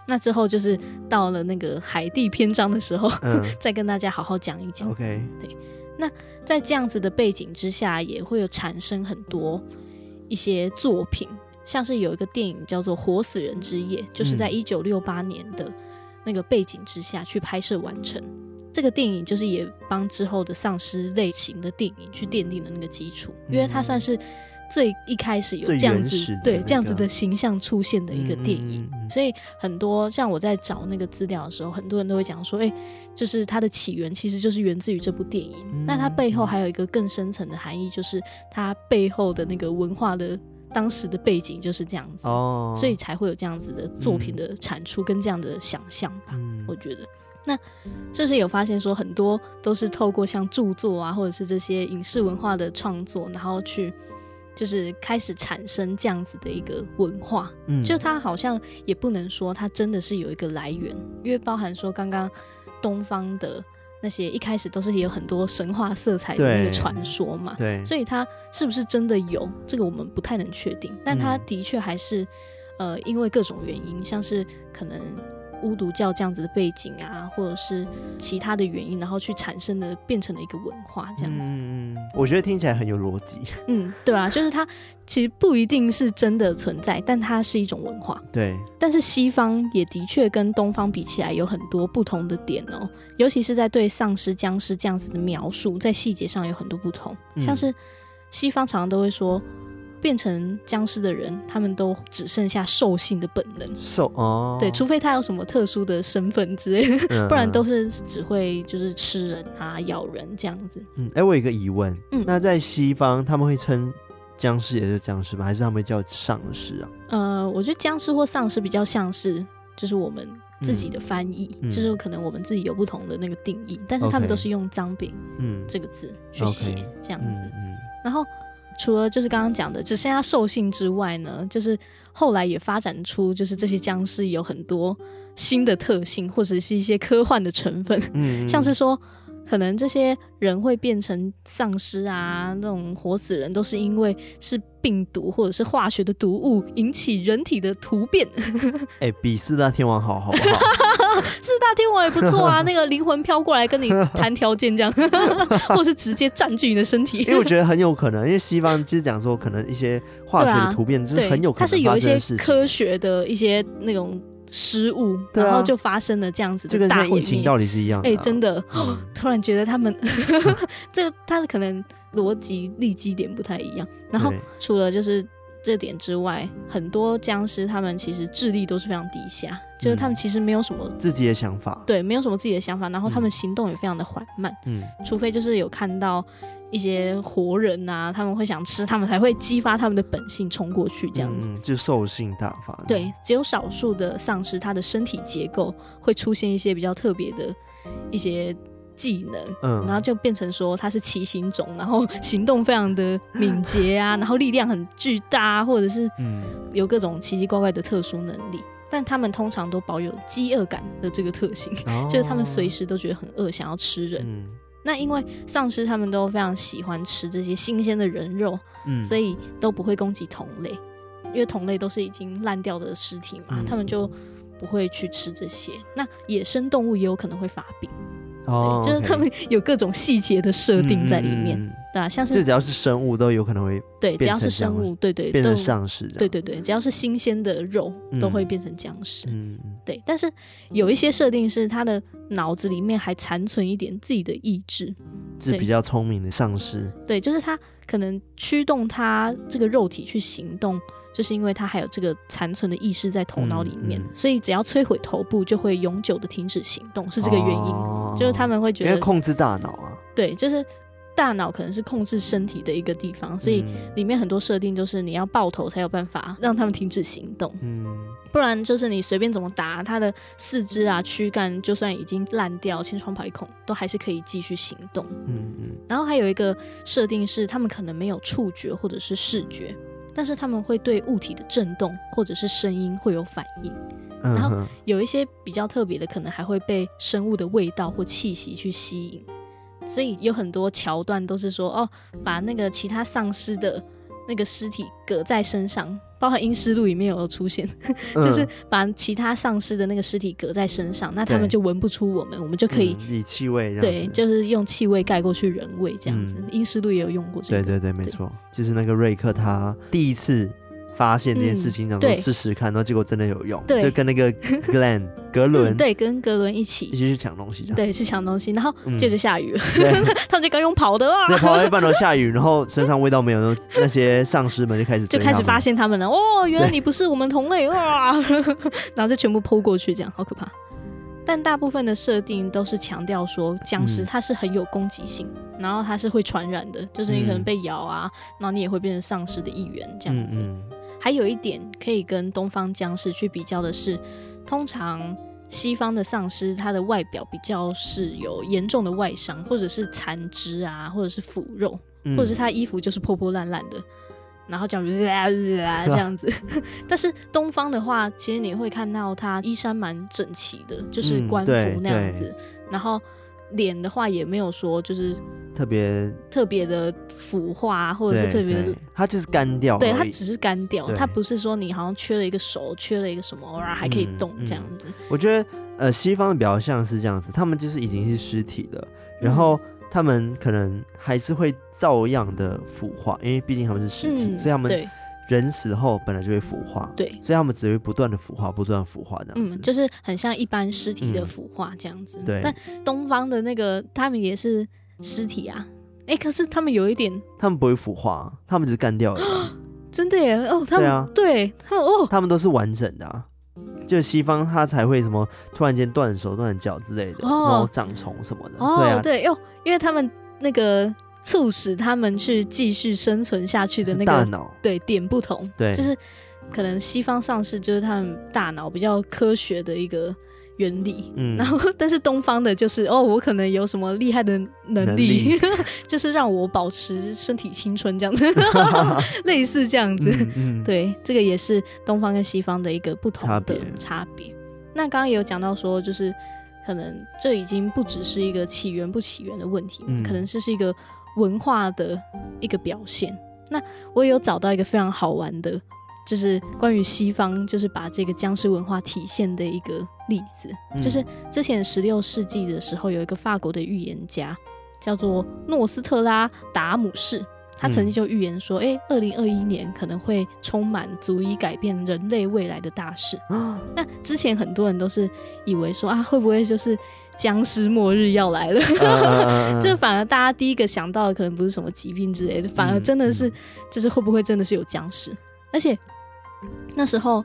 那之后就是到了那个海地篇章的时候，嗯、再跟大家好好讲一讲。OK，对。那在这样子的背景之下，也会有产生很多一些作品，像是有一个电影叫做《活死人之夜》，就是在一九六八年的那个背景之下去拍摄完成。嗯、这个电影就是也帮之后的丧尸类型的电影去奠定了那个基础，因为它算是。最一开始有这样子对这样子的形象出现的一个电影，嗯嗯嗯、所以很多像我在找那个资料的时候，很多人都会讲说，哎、欸，就是它的起源其实就是源自于这部电影。嗯、那它背后还有一个更深层的含义，就是它背后的那个文化的当时的背景就是这样子，哦、所以才会有这样子的作品的产出跟这样的想象吧。嗯、我觉得，那是不是有发现说很多都是透过像著作啊，或者是这些影视文化的创作，然后去。就是开始产生这样子的一个文化，嗯，就它好像也不能说它真的是有一个来源，因为包含说刚刚东方的那些一开始都是也有很多神话色彩的那个传说嘛，对，对，所以它是不是真的有这个我们不太能确定，但它的确还是呃因为各种原因，像是可能巫毒教这样子的背景啊，或者是其他的原因，然后去产生的变成了一个文化这样子。嗯，我觉得听起来很有逻辑。嗯，对啊，就是它其实不一定是真的存在，但它是一种文化。对。但是西方也的确跟东方比起来有很多不同的点哦，尤其是在对丧尸、僵尸这样子的描述，在细节上有很多不同，像是西方常常都会说。变成僵尸的人，他们都只剩下兽性的本能。兽哦，对，除非他有什么特殊的身份之类的，嗯、不然都是只会就是吃人啊、咬人这样子。嗯，哎、欸，我有一个疑问，嗯，那在西方他们会称僵尸也是僵尸吗？还是他们会叫丧尸啊？呃，我觉得僵尸或丧尸比较像是就是我们自己的翻译，嗯、就是可能我们自己有不同的那个定义，嗯、但是他们都是用 zombie 嗯这个字去写、嗯、这样子，嗯嗯、然后。除了就是刚刚讲的只剩下兽性之外呢，就是后来也发展出就是这些僵尸有很多新的特性，或者是一些科幻的成分，嗯，像是说。可能这些人会变成丧尸啊，那种活死人都是因为是病毒或者是化学的毒物引起人体的突变。哎、欸，比四大天王好好不好？四大天王也不错啊，那个灵魂飘过来跟你谈条件这样，或者是直接占据你的身体。因为我觉得很有可能，因为西方其实讲说，可能一些化学的突变是很有可能。它是有一些科学的一些那种。失误，然后就发生了这样子的大疫情到底是一样的。哎，真的，突然觉得他们这个他的可能逻辑立基点不太一样。然后除了就是这点之外，很多僵尸他们其实智力都是非常低下，就是他们其实没有什么自己的想法，对，没有什么自己的想法。然后他们行动也非常的缓慢，嗯，除非就是有看到。一些活人啊，他们会想吃，他们才会激发他们的本性冲过去，这样子，嗯、就兽性大发。对，只有少数的丧尸，它的身体结构会出现一些比较特别的一些技能，嗯，然后就变成说他是骑行种，然后行动非常的敏捷啊，然后力量很巨大，或者是嗯。有各种奇奇怪怪的特殊能力，但他们通常都保有饥饿感的这个特性，哦、就是他们随时都觉得很饿，想要吃人。嗯。那因为丧尸他们都非常喜欢吃这些新鲜的人肉，嗯，所以都不会攻击同类，因为同类都是已经烂掉的尸体嘛，嗯，他们就不会去吃这些。那野生动物也有可能会发病。哦，对，就是他们有各种细节的设定在里面，嗯、对啊，像是就只要是生物都有可能会对，只要是生物，对对，变成丧尸，对对对，只要是新鲜的肉都会变成僵尸，嗯，对。但是有一些设定是他的脑子里面还残存一点自己的意志，是比较聪明的丧尸，对，就是他可能驱动他这个肉体去行动。就是因为他还有这个残存的意识在头脑里面，嗯嗯、所以只要摧毁头部，就会永久的停止行动，是这个原因。哦、就是他们会觉得，因为控制大脑啊，对，就是大脑可能是控制身体的一个地方，所以里面很多设定就是你要爆头才有办法让他们停止行动，嗯，不然就是你随便怎么打，他的四肢啊、躯干就算已经烂掉、千疮百孔，都还是可以继续行动，嗯嗯。然后还有一个设定是，他们可能没有触觉或者是视觉。但是他们会对物体的震动或者是声音会有反应，然后有一些比较特别的，可能还会被生物的味道或气息去吸引，所以有很多桥段都是说哦，把那个其他丧尸的那个尸体搁在身上。包括《阴尸路》里面有出现，嗯、就是把其他丧尸的那个尸体隔在身上，那他们就闻不出我们，我们就可以、嗯、以气味，对，就是用气味盖过去人味这样子。嗯《阴尸路》也有用过这个，对对对，没错，就是那个瑞克他第一次。发现这件事情，想说试试看，然后结果真的有用，就跟那个 Glenn 格伦，对，跟格伦一起。一起去抢东西，对，去抢东西，然后接着下雨。了，他们就刚用跑的啊，跑到一半都下雨，然后身上味道没有，那些丧尸们就开始就开始发现他们了，哦，原来你不是我们同类哇，然后就全部扑过去，这样好可怕。但大部分的设定都是强调说，僵尸它是很有攻击性，然后它是会传染的，就是你可能被咬啊，然后你也会变成丧尸的一员这样子。还有一点可以跟东方僵尸去比较的是，通常西方的丧尸，它的外表比较是有严重的外伤，或者是残肢啊，或者是腐肉，或者是他衣服就是破破烂烂的，然后叫这样子。但是东方的话，其实你会看到他衣衫蛮整齐的，就是官服那样子，然后。脸的话也没有说就是特别特别的腐化，或者是特别，它就是干掉，对，它只是干掉，它不是说你好像缺了一个手，缺了一个什么，然后还可以动这样子。嗯嗯、我觉得呃，西方的比较像是这样子，他们就是已经是尸体了，然后他们可能还是会照样的腐化，因为毕竟他们是尸体，嗯、所以他们。人死后本来就会腐化，对，所以他们只会不断的腐化，不断腐化这样子，嗯，就是很像一般尸体的腐化这样子。嗯、对，但东方的那个他们也是尸体啊，哎、欸，可是他们有一点，他们不会腐化，他们只是干掉了。真的耶，哦，他们对啊，对，他们哦，他们都是完整的啊，就西方他才会什么突然间断手断脚之类的，哦、然后长虫什么的，哦、对啊，对，哟，因为他们那个。促使他们去继续生存下去的那个大脑，对点不同，对，就是可能西方丧尸就是他们大脑比较科学的一个原理，嗯，然后 但是东方的就是哦，我可能有什么厉害的能力，能力 就是让我保持身体青春这样子，类似这样子，嗯嗯、对，这个也是东方跟西方的一个不同的差别。那刚刚也有讲到说，就是可能这已经不只是一个起源不起源的问题，嗯、可能是是一个。文化的一个表现。那我也有找到一个非常好玩的，就是关于西方，就是把这个僵尸文化体现的一个例子。嗯、就是之前十六世纪的时候，有一个法国的预言家叫做诺斯特拉达姆士，他曾经就预言说：“哎、嗯，二零二一年可能会充满足以改变人类未来的大事。啊”那之前很多人都是以为说啊，会不会就是？僵尸末日要来了，这反而大家第一个想到的可能不是什么疾病之类的，反而真的是，就是会不会真的是有僵尸？而且那时候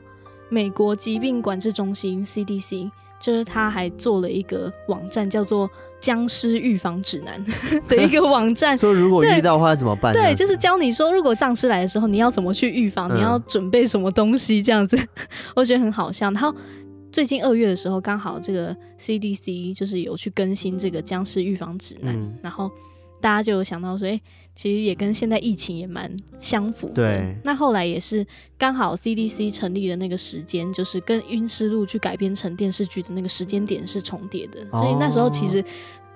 美国疾病管制中心 CDC 就是他还做了一个网站，叫做“僵尸预防指南” 的一个网站，说如果遇到的话怎么办？对，就是教你说，如果丧尸来的时候，你要怎么去预防，你要准备什么东西，这样子，我觉得很好笑。然后。最近二月的时候，刚好这个 CDC 就是有去更新这个僵尸预防指南，嗯、然后大家就有想到说，哎、欸，其实也跟现在疫情也蛮相符的。对。那后来也是刚好 CDC 成立的那个时间，就是跟《晕尸路》去改编成电视剧的那个时间点是重叠的，哦、所以那时候其实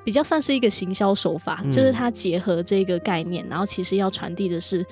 比较算是一个行销手法，嗯、就是它结合这个概念，然后其实要传递的是。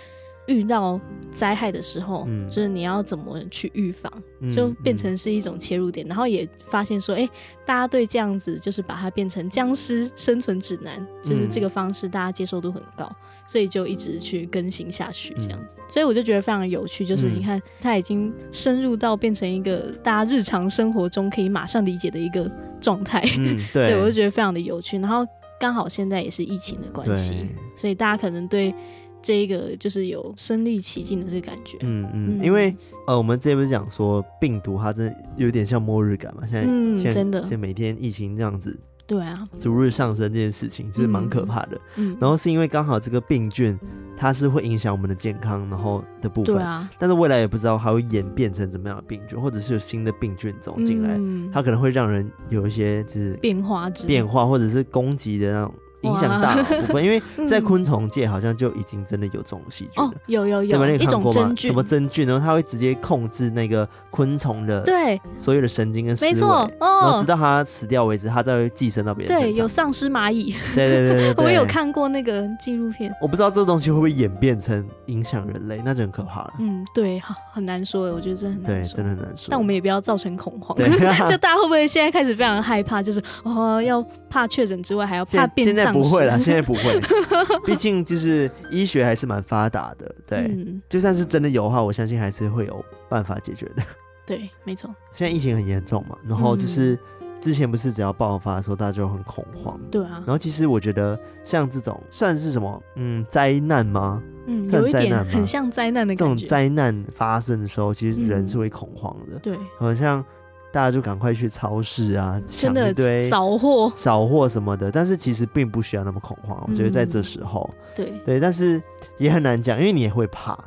遇到灾害的时候，嗯、就是你要怎么去预防，嗯、就变成是一种切入点。嗯、然后也发现说，哎、欸，大家对这样子就是把它变成僵尸生存指南，嗯、就是这个方式大家接受度很高，所以就一直去更新下去这样子。嗯、所以我就觉得非常有趣，就是你看它已经深入到变成一个大家日常生活中可以马上理解的一个状态。对我就觉得非常的有趣。然后刚好现在也是疫情的关系，所以大家可能对。这一个就是有身历其境的这个感觉，嗯嗯，嗯。因为呃，我们之前不是讲说病毒它真的有点像末日感嘛？现在，嗯，现在真的，现在每天疫情这样子，对啊，逐日上升这件事情就是蛮可怕的。嗯，然后是因为刚好这个病菌它是会影响我们的健康，然后的部分，对啊，但是未来也不知道它会演变成怎么样的病菌，或者是有新的病菌走进来，嗯，它可能会让人有一些就是变化，变化或者是攻击的那种。影响大脑部分，因为在昆虫界好像就已经真的有这种细菌哦，有有有，对吧？一种真菌，什么真菌？然后它会直接控制那个昆虫的对所有的神经跟思维，没错哦，然后直到它死掉为止，它再会寄生到别人身上。对，有丧尸蚂蚁，对对对对，我有看过那个纪录片。我不知道这个东西会不会演变成影响人类，那就很可怕了。嗯，对，很难说，我觉得这很难说，对，真的很难说。但我们也不要造成恐慌，就大家会不会现在开始非常害怕？就是哦，要怕确诊之外，还要怕变丧在不会了，现在。不会，毕竟就是医学还是蛮发达的，对，嗯、就算是真的有的话，我相信还是会有办法解决的。对，没错。现在疫情很严重嘛，然后就是之前不是只要爆发的时候，大家就很恐慌。对啊。然后其实我觉得像这种算是什么，嗯，灾难吗？嗯，有一点很像灾难的感觉。这种灾难发生的时候，其实人是会恐慌的。对，好像。大家就赶快去超市啊，真的抢一堆扫货、扫货什么的。但是其实并不需要那么恐慌，我觉得在这时候，对。对，但是也很难讲，因为你也会怕，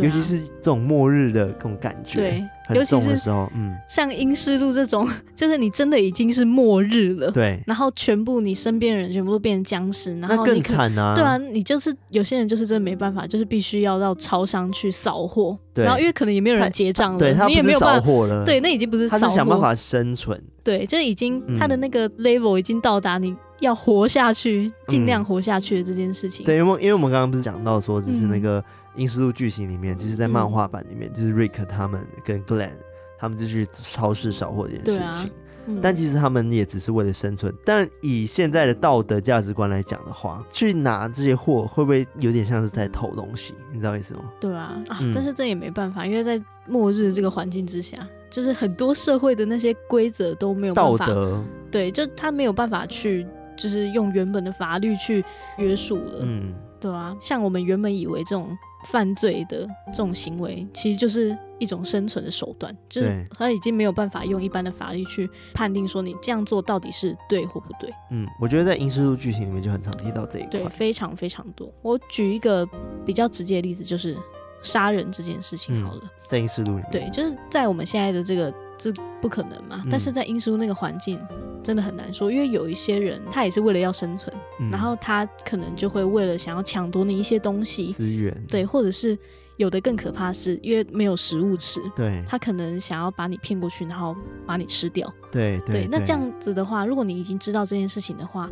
尤其是这种末日的这种感觉。对，很重的时候，嗯，像阴尸路这种，就是你真的已经是末日了，对，然后全部你身边的人全部都变成僵尸，然后那更惨啊！对啊，你就是有些人就是真的没办法，就是必须要到超商去扫货，对，然后因为可能也没有人结账了，对，他你也没有办法扫货了，对，那已经不是他是想办法生存，对，就已经他的那个 level 已经到达你要活下去，尽量活下去的这件事情。对，因为因为我们刚刚不是讲到说，就是那个。阴尸路剧情里面，就是在漫画版里面，嗯、就是 Rick 他们跟 Glenn 他们就去超市扫货这件事情。啊嗯、但其实他们也只是为了生存。但以现在的道德价值观来讲的话，去拿这些货会不会有点像是在偷东西？你知道意思吗？对啊，啊嗯、但是这也没办法，因为在末日这个环境之下，就是很多社会的那些规则都没有办法。道德对，就他没有办法去，就是用原本的法律去约束了。嗯，对啊，像我们原本以为这种。犯罪的这种行为，其实就是一种生存的手段，就是他已经没有办法用一般的法律去判定说你这样做到底是对或不对。嗯，我觉得在《阴尸路》剧情里面就很常提到这一块，对，非常非常多。我举一个比较直接的例子，就是杀人这件事情好了，嗯、在《阴尸路》里面，对，就是在我们现在的这个。这不可能嘛？但是在英叔那个环境，真的很难说，因为有一些人他也是为了要生存，嗯、然后他可能就会为了想要抢夺你一些东西资源，对，或者是有的更可怕是因为没有食物吃，对，他可能想要把你骗过去，然后把你吃掉，对对，对。那这样子的话，如果你已经知道这件事情的话，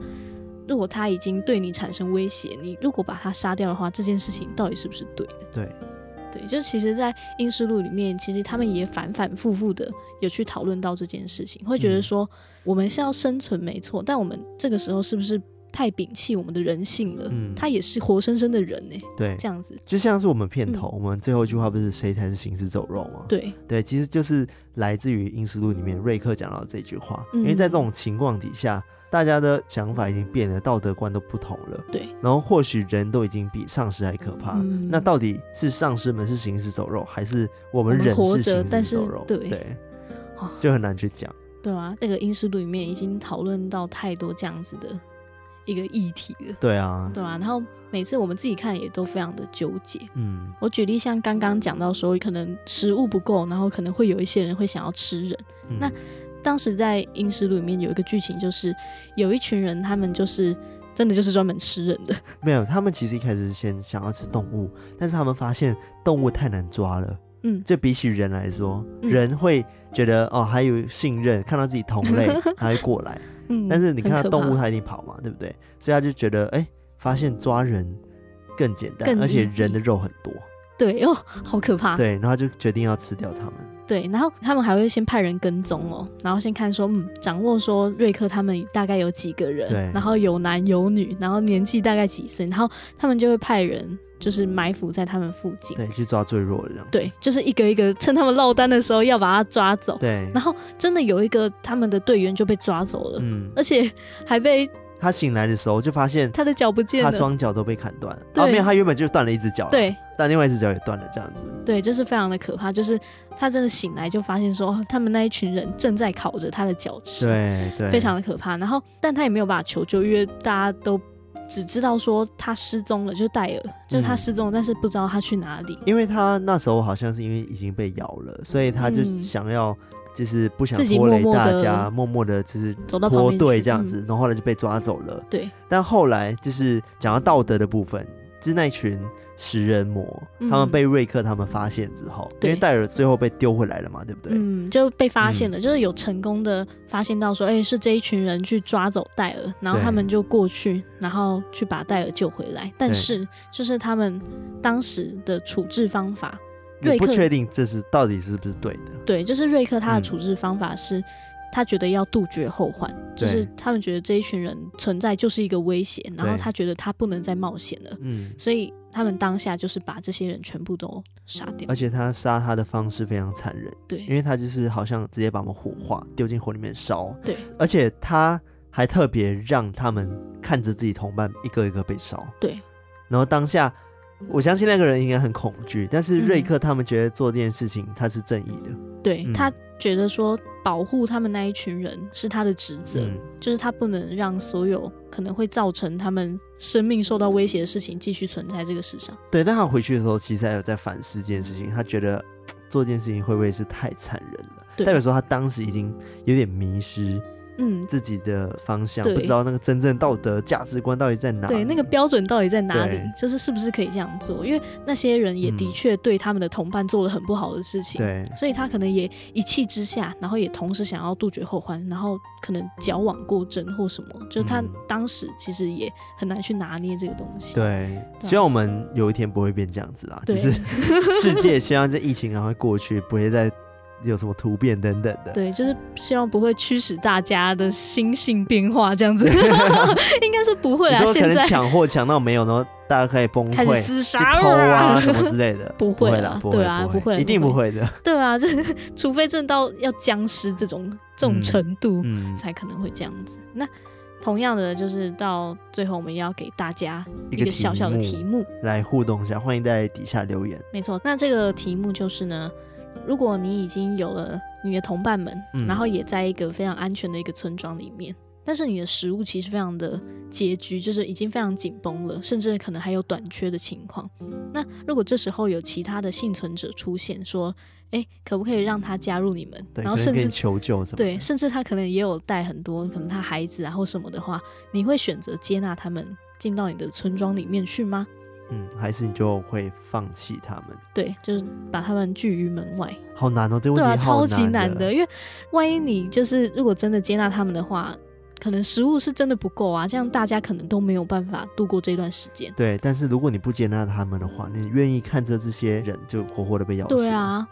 如果他已经对你产生威胁，你如果把他杀掉的话，这件事情到底是不是对的？对。对，就其实，在阴尸路里面，其实他们也反反复复的有去讨论到这件事情，会觉得说，我们是要生存没错，但我们这个时候是不是太摒弃我们的人性了？嗯，他也是活生生的人呢。对，这样子，就像是我们片头，嗯、我们最后一句话不是“谁才是行尸走肉”吗？对，对，其实就是来自于阴尸路里面瑞克讲到这句话，嗯、因为在这种情况底下。大家的想法已经变了，道德观都不同了。对，然后或许人都已经比丧尸还可怕。嗯、那到底是丧尸们是行尸走肉，还是我们人是行尸走肉？对，对，就很难去讲。对啊，那个阴尸路里面已经讨论到太多这样子的一个议题了。对啊，对啊。然后每次我们自己看也都非常的纠结。嗯，我举例像刚刚讲到说，可能食物不够，然后可能会有一些人会想要吃人。嗯、那当时在阴尸路里面有一个剧情，就是有一群人，他们就是真的就是专门吃人的。没有，他们其实一开始是先想要吃动物，但是他们发现动物太难抓了。嗯，这比起人来说，嗯、人会觉得哦还有信任，看到自己同类 他会过来。嗯，但是你看到动物，它一定跑嘛，对不对？所以他就觉得哎，发现抓人更简单，而且人的肉很多。对哦，好可怕。对，然后就决定要吃掉他们。对，然后他们还会先派人跟踪哦，然后先看说，嗯，掌握说瑞克他们大概有几个人，对，然后有男有女，然后年纪大概几岁，然后他们就会派人就是埋伏在他们附近，对，去抓最弱的这样。对，就是一个一个趁他们落单的时候要把他抓走。对，然后真的有一个他们的队员就被抓走了，嗯，而且还被。他醒来的时候就发现他的脚不见了，他双脚都被砍断了。后面他原本就断了一只脚，对，但另外一只脚也断了，这样子。对，就是非常的可怕。就是他真的醒来就发现说，他们那一群人正在烤着他的脚吃，对对，非常的可怕。然后，但他也没有办法求救，因为大家都只知道说他失踪了，就是戴尔，就是他失踪了，嗯、但是不知道他去哪里。因为他那时候好像是因为已经被咬了，所以他就想要。就是不想拖累大家，默默的就是脱队这样子，然后后来就被抓走了。对，但后来就是讲到道德的部分，就是那群食人魔，他们被瑞克他们发现之后，因为戴尔最后被丢回来了嘛，对不对？嗯，就被发现了，就是有成功的发现到说，哎，是这一群人去抓走戴尔，然后他们就过去，然后去把戴尔救回来。但是，就是他们当时的处置方法。瑞克不确定这是到底是不是对的。对，就是瑞克他的处置方法是，他觉得要杜绝后患，嗯、就是他们觉得这一群人存在就是一个威胁，然后他觉得他不能再冒险了，嗯，所以他们当下就是把这些人全部都杀掉。而且他杀他的方式非常残忍，对，因为他就是好像直接把我们火化，丢进火里面烧，对，而且他还特别让他们看着自己同伴一个一个被烧，对，然后当下。我相信那个人应该很恐惧，但是瑞克他们觉得做这件事情他是正义的，嗯、对、嗯、他觉得说保护他们那一群人是他的职责，嗯、就是他不能让所有可能会造成他们生命受到威胁的事情继续存在这个世上。对，但他回去的时候其实还有在反思这件事情，他觉得做这件事情会不会是太残忍了？对代表说他当时已经有点迷失。嗯，自己的方向不知道那个真正道德价值观到底在哪？对，那个标准到底在哪里？就是是不是可以这样做？因为那些人也的确对他们的同伴做了很不好的事情，对，所以他可能也一气之下，然后也同时想要杜绝后患，然后可能矫枉过正或什么，就是他当时其实也很难去拿捏这个东西。对，希望我们有一天不会变这样子啦，就是 世界希望这疫情赶快过去，不会再。有什么突变等等的？对，就是希望不会驱使大家的心性变化这样子，应该是不会啦。说可能抢货抢到没有，然后大家可以崩溃、开始厮杀偷啊什么之类的，不会啦，对啊，不会，一定不会的。对啊，这 除非真到要僵尸这种这种程度，嗯，才可能会这样子。那同样的，就是到最后我们也要给大家一个小小的题目来互动一下，欢迎在底下留言。没错，那这个题目就是呢。如果你已经有了你的同伴们，嗯、然后也在一个非常安全的一个村庄里面，但是你的食物其实非常的拮据，就是已经非常紧绷了，甚至可能还有短缺的情况。那如果这时候有其他的幸存者出现，说：“哎，可不可以让他加入你们？”然后甚至求救什么？对，甚至他可能也有带很多可能他孩子啊或什么的话，你会选择接纳他们进到你的村庄里面去吗？嗯，还是你就会放弃他们？对，就是把他们拒于门外。好难哦，这个问题对啊，超级难的。因为万一你就是如果真的接纳他们的话，可能食物是真的不够啊，这样大家可能都没有办法度过这段时间。对，但是如果你不接纳他们的话，你愿意看着这些人就活活的被咬死？对啊。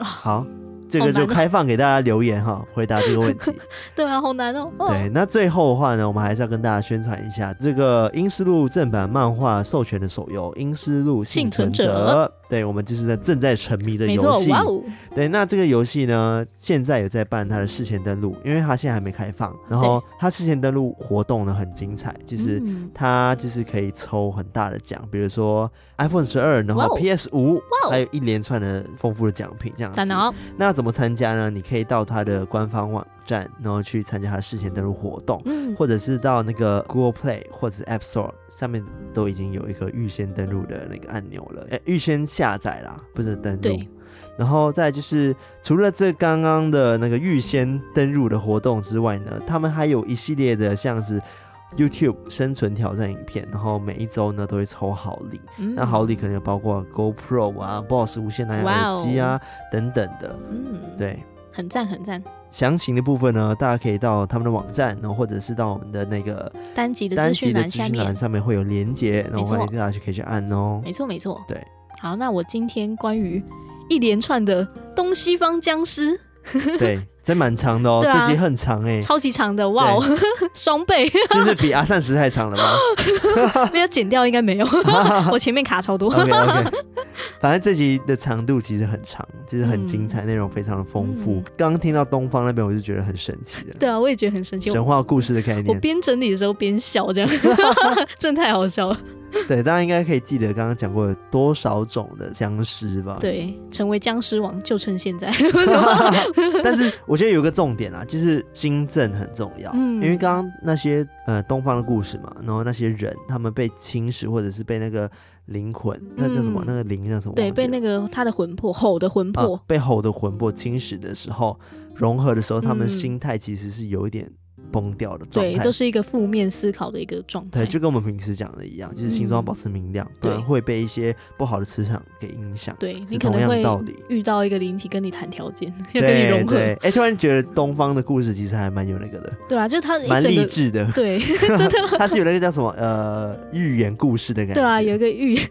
好。这个就开放给大家留言哈，哦、回答这个问题。对啊，好难哦。对，那最后的话呢，我们还是要跟大家宣传一下这个《英斯路》正版漫画授权的手游《英斯路幸存者》。存者。对，我们就是在正在沉迷的游戏。哇哦。对，那这个游戏呢，现在有在办它的事前登录，因为它现在还没开放。然后它事前登录活动呢很精彩，就是它就是可以抽很大的奖，比如说 iPhone 十二，然后 PS 五，还有一连串的丰富的奖品这样子。哦、那怎么参加呢？你可以到它的官方网站，然后去参加它的事前登录活动，嗯、或者是到那个 Google Play 或者是 App Store 上面都已经有一个预先登录的那个按钮了，哎，预先下载啦，不是登录。对然后再就是除了这刚刚的那个预先登录的活动之外呢，他们还有一系列的像是。YouTube 生存挑战影片，然后每一周呢都会抽好礼，嗯、那好礼可能有包括 GoPro 啊、Boss 无线蓝牙耳机啊、哦、等等的，嗯，对，很赞很赞。详情的部分呢，大家可以到他们的网站，然后或者是到我们的那个单集的资讯栏上面会有连接，然后欢迎大家去可以去按哦。没错没错，对。好，那我今天关于一连串的东西方僵尸，对。真蛮长的哦，这集很长哎，超级长的哇哦，双倍，就是比阿善时太长了吗？没有剪掉，应该没有，我前面卡超多。OK OK，反正这集的长度其实很长，其实很精彩，内容非常的丰富。刚刚听到东方那边，我就觉得很神奇了。对啊，我也觉得很神奇，神话故事的概念。我边整理的时候边笑，这样真的太好笑了。对，大家应该可以记得刚刚讲过有多少种的僵尸吧？对，成为僵尸王就趁现在。但是我觉得有个重点啊，就是心证很重要。嗯，因为刚刚那些呃东方的故事嘛，然后那些人他们被侵蚀，或者是被那个灵魂，那叫什么？嗯、那个灵叫什么？对，被那个他的魂魄吼的魂魄、呃，被吼的魂魄侵蚀的时候，融合的时候，他们心态其实是有一点。崩掉的状态，对，都是一个负面思考的一个状态。对，就跟我们平时讲的一样，就是心中要保持明亮，对，会被一些不好的磁场给影响。对，你可能会遇到一个灵体跟你谈条件，要跟你融合。哎，突然觉得东方的故事其实还蛮有那个的。对啊，就是他蛮励志的。对，真的，他是有那个叫什么呃寓言故事的感觉。对啊，有一个寓言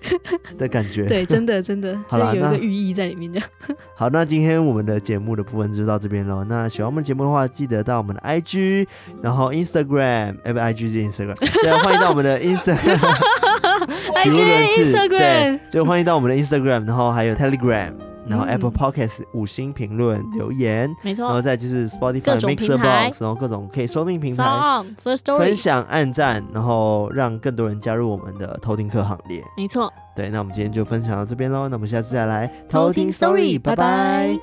的感觉。对，真的真的，好了，有一个寓意在里面这样。好，那今天我们的节目的部分就到这边喽。那喜欢我们节目的话，记得到我们的 IG，然后 Instagram。Instagram，哎不，IG 是 Instagram，对，欢迎到我们的 Instagram，就欢迎到我们的 Instagram，然后还有 Telegram，然后 Apple Podcast 五星评论留言，没错，然后再就是 Spotify Mixer Box，然后各种可以收听平台，分享、按赞，然后让更多人加入我们的偷听课行列，没错，对，那我们今天就分享到这边喽，那我们下次再来偷听 Story，拜拜。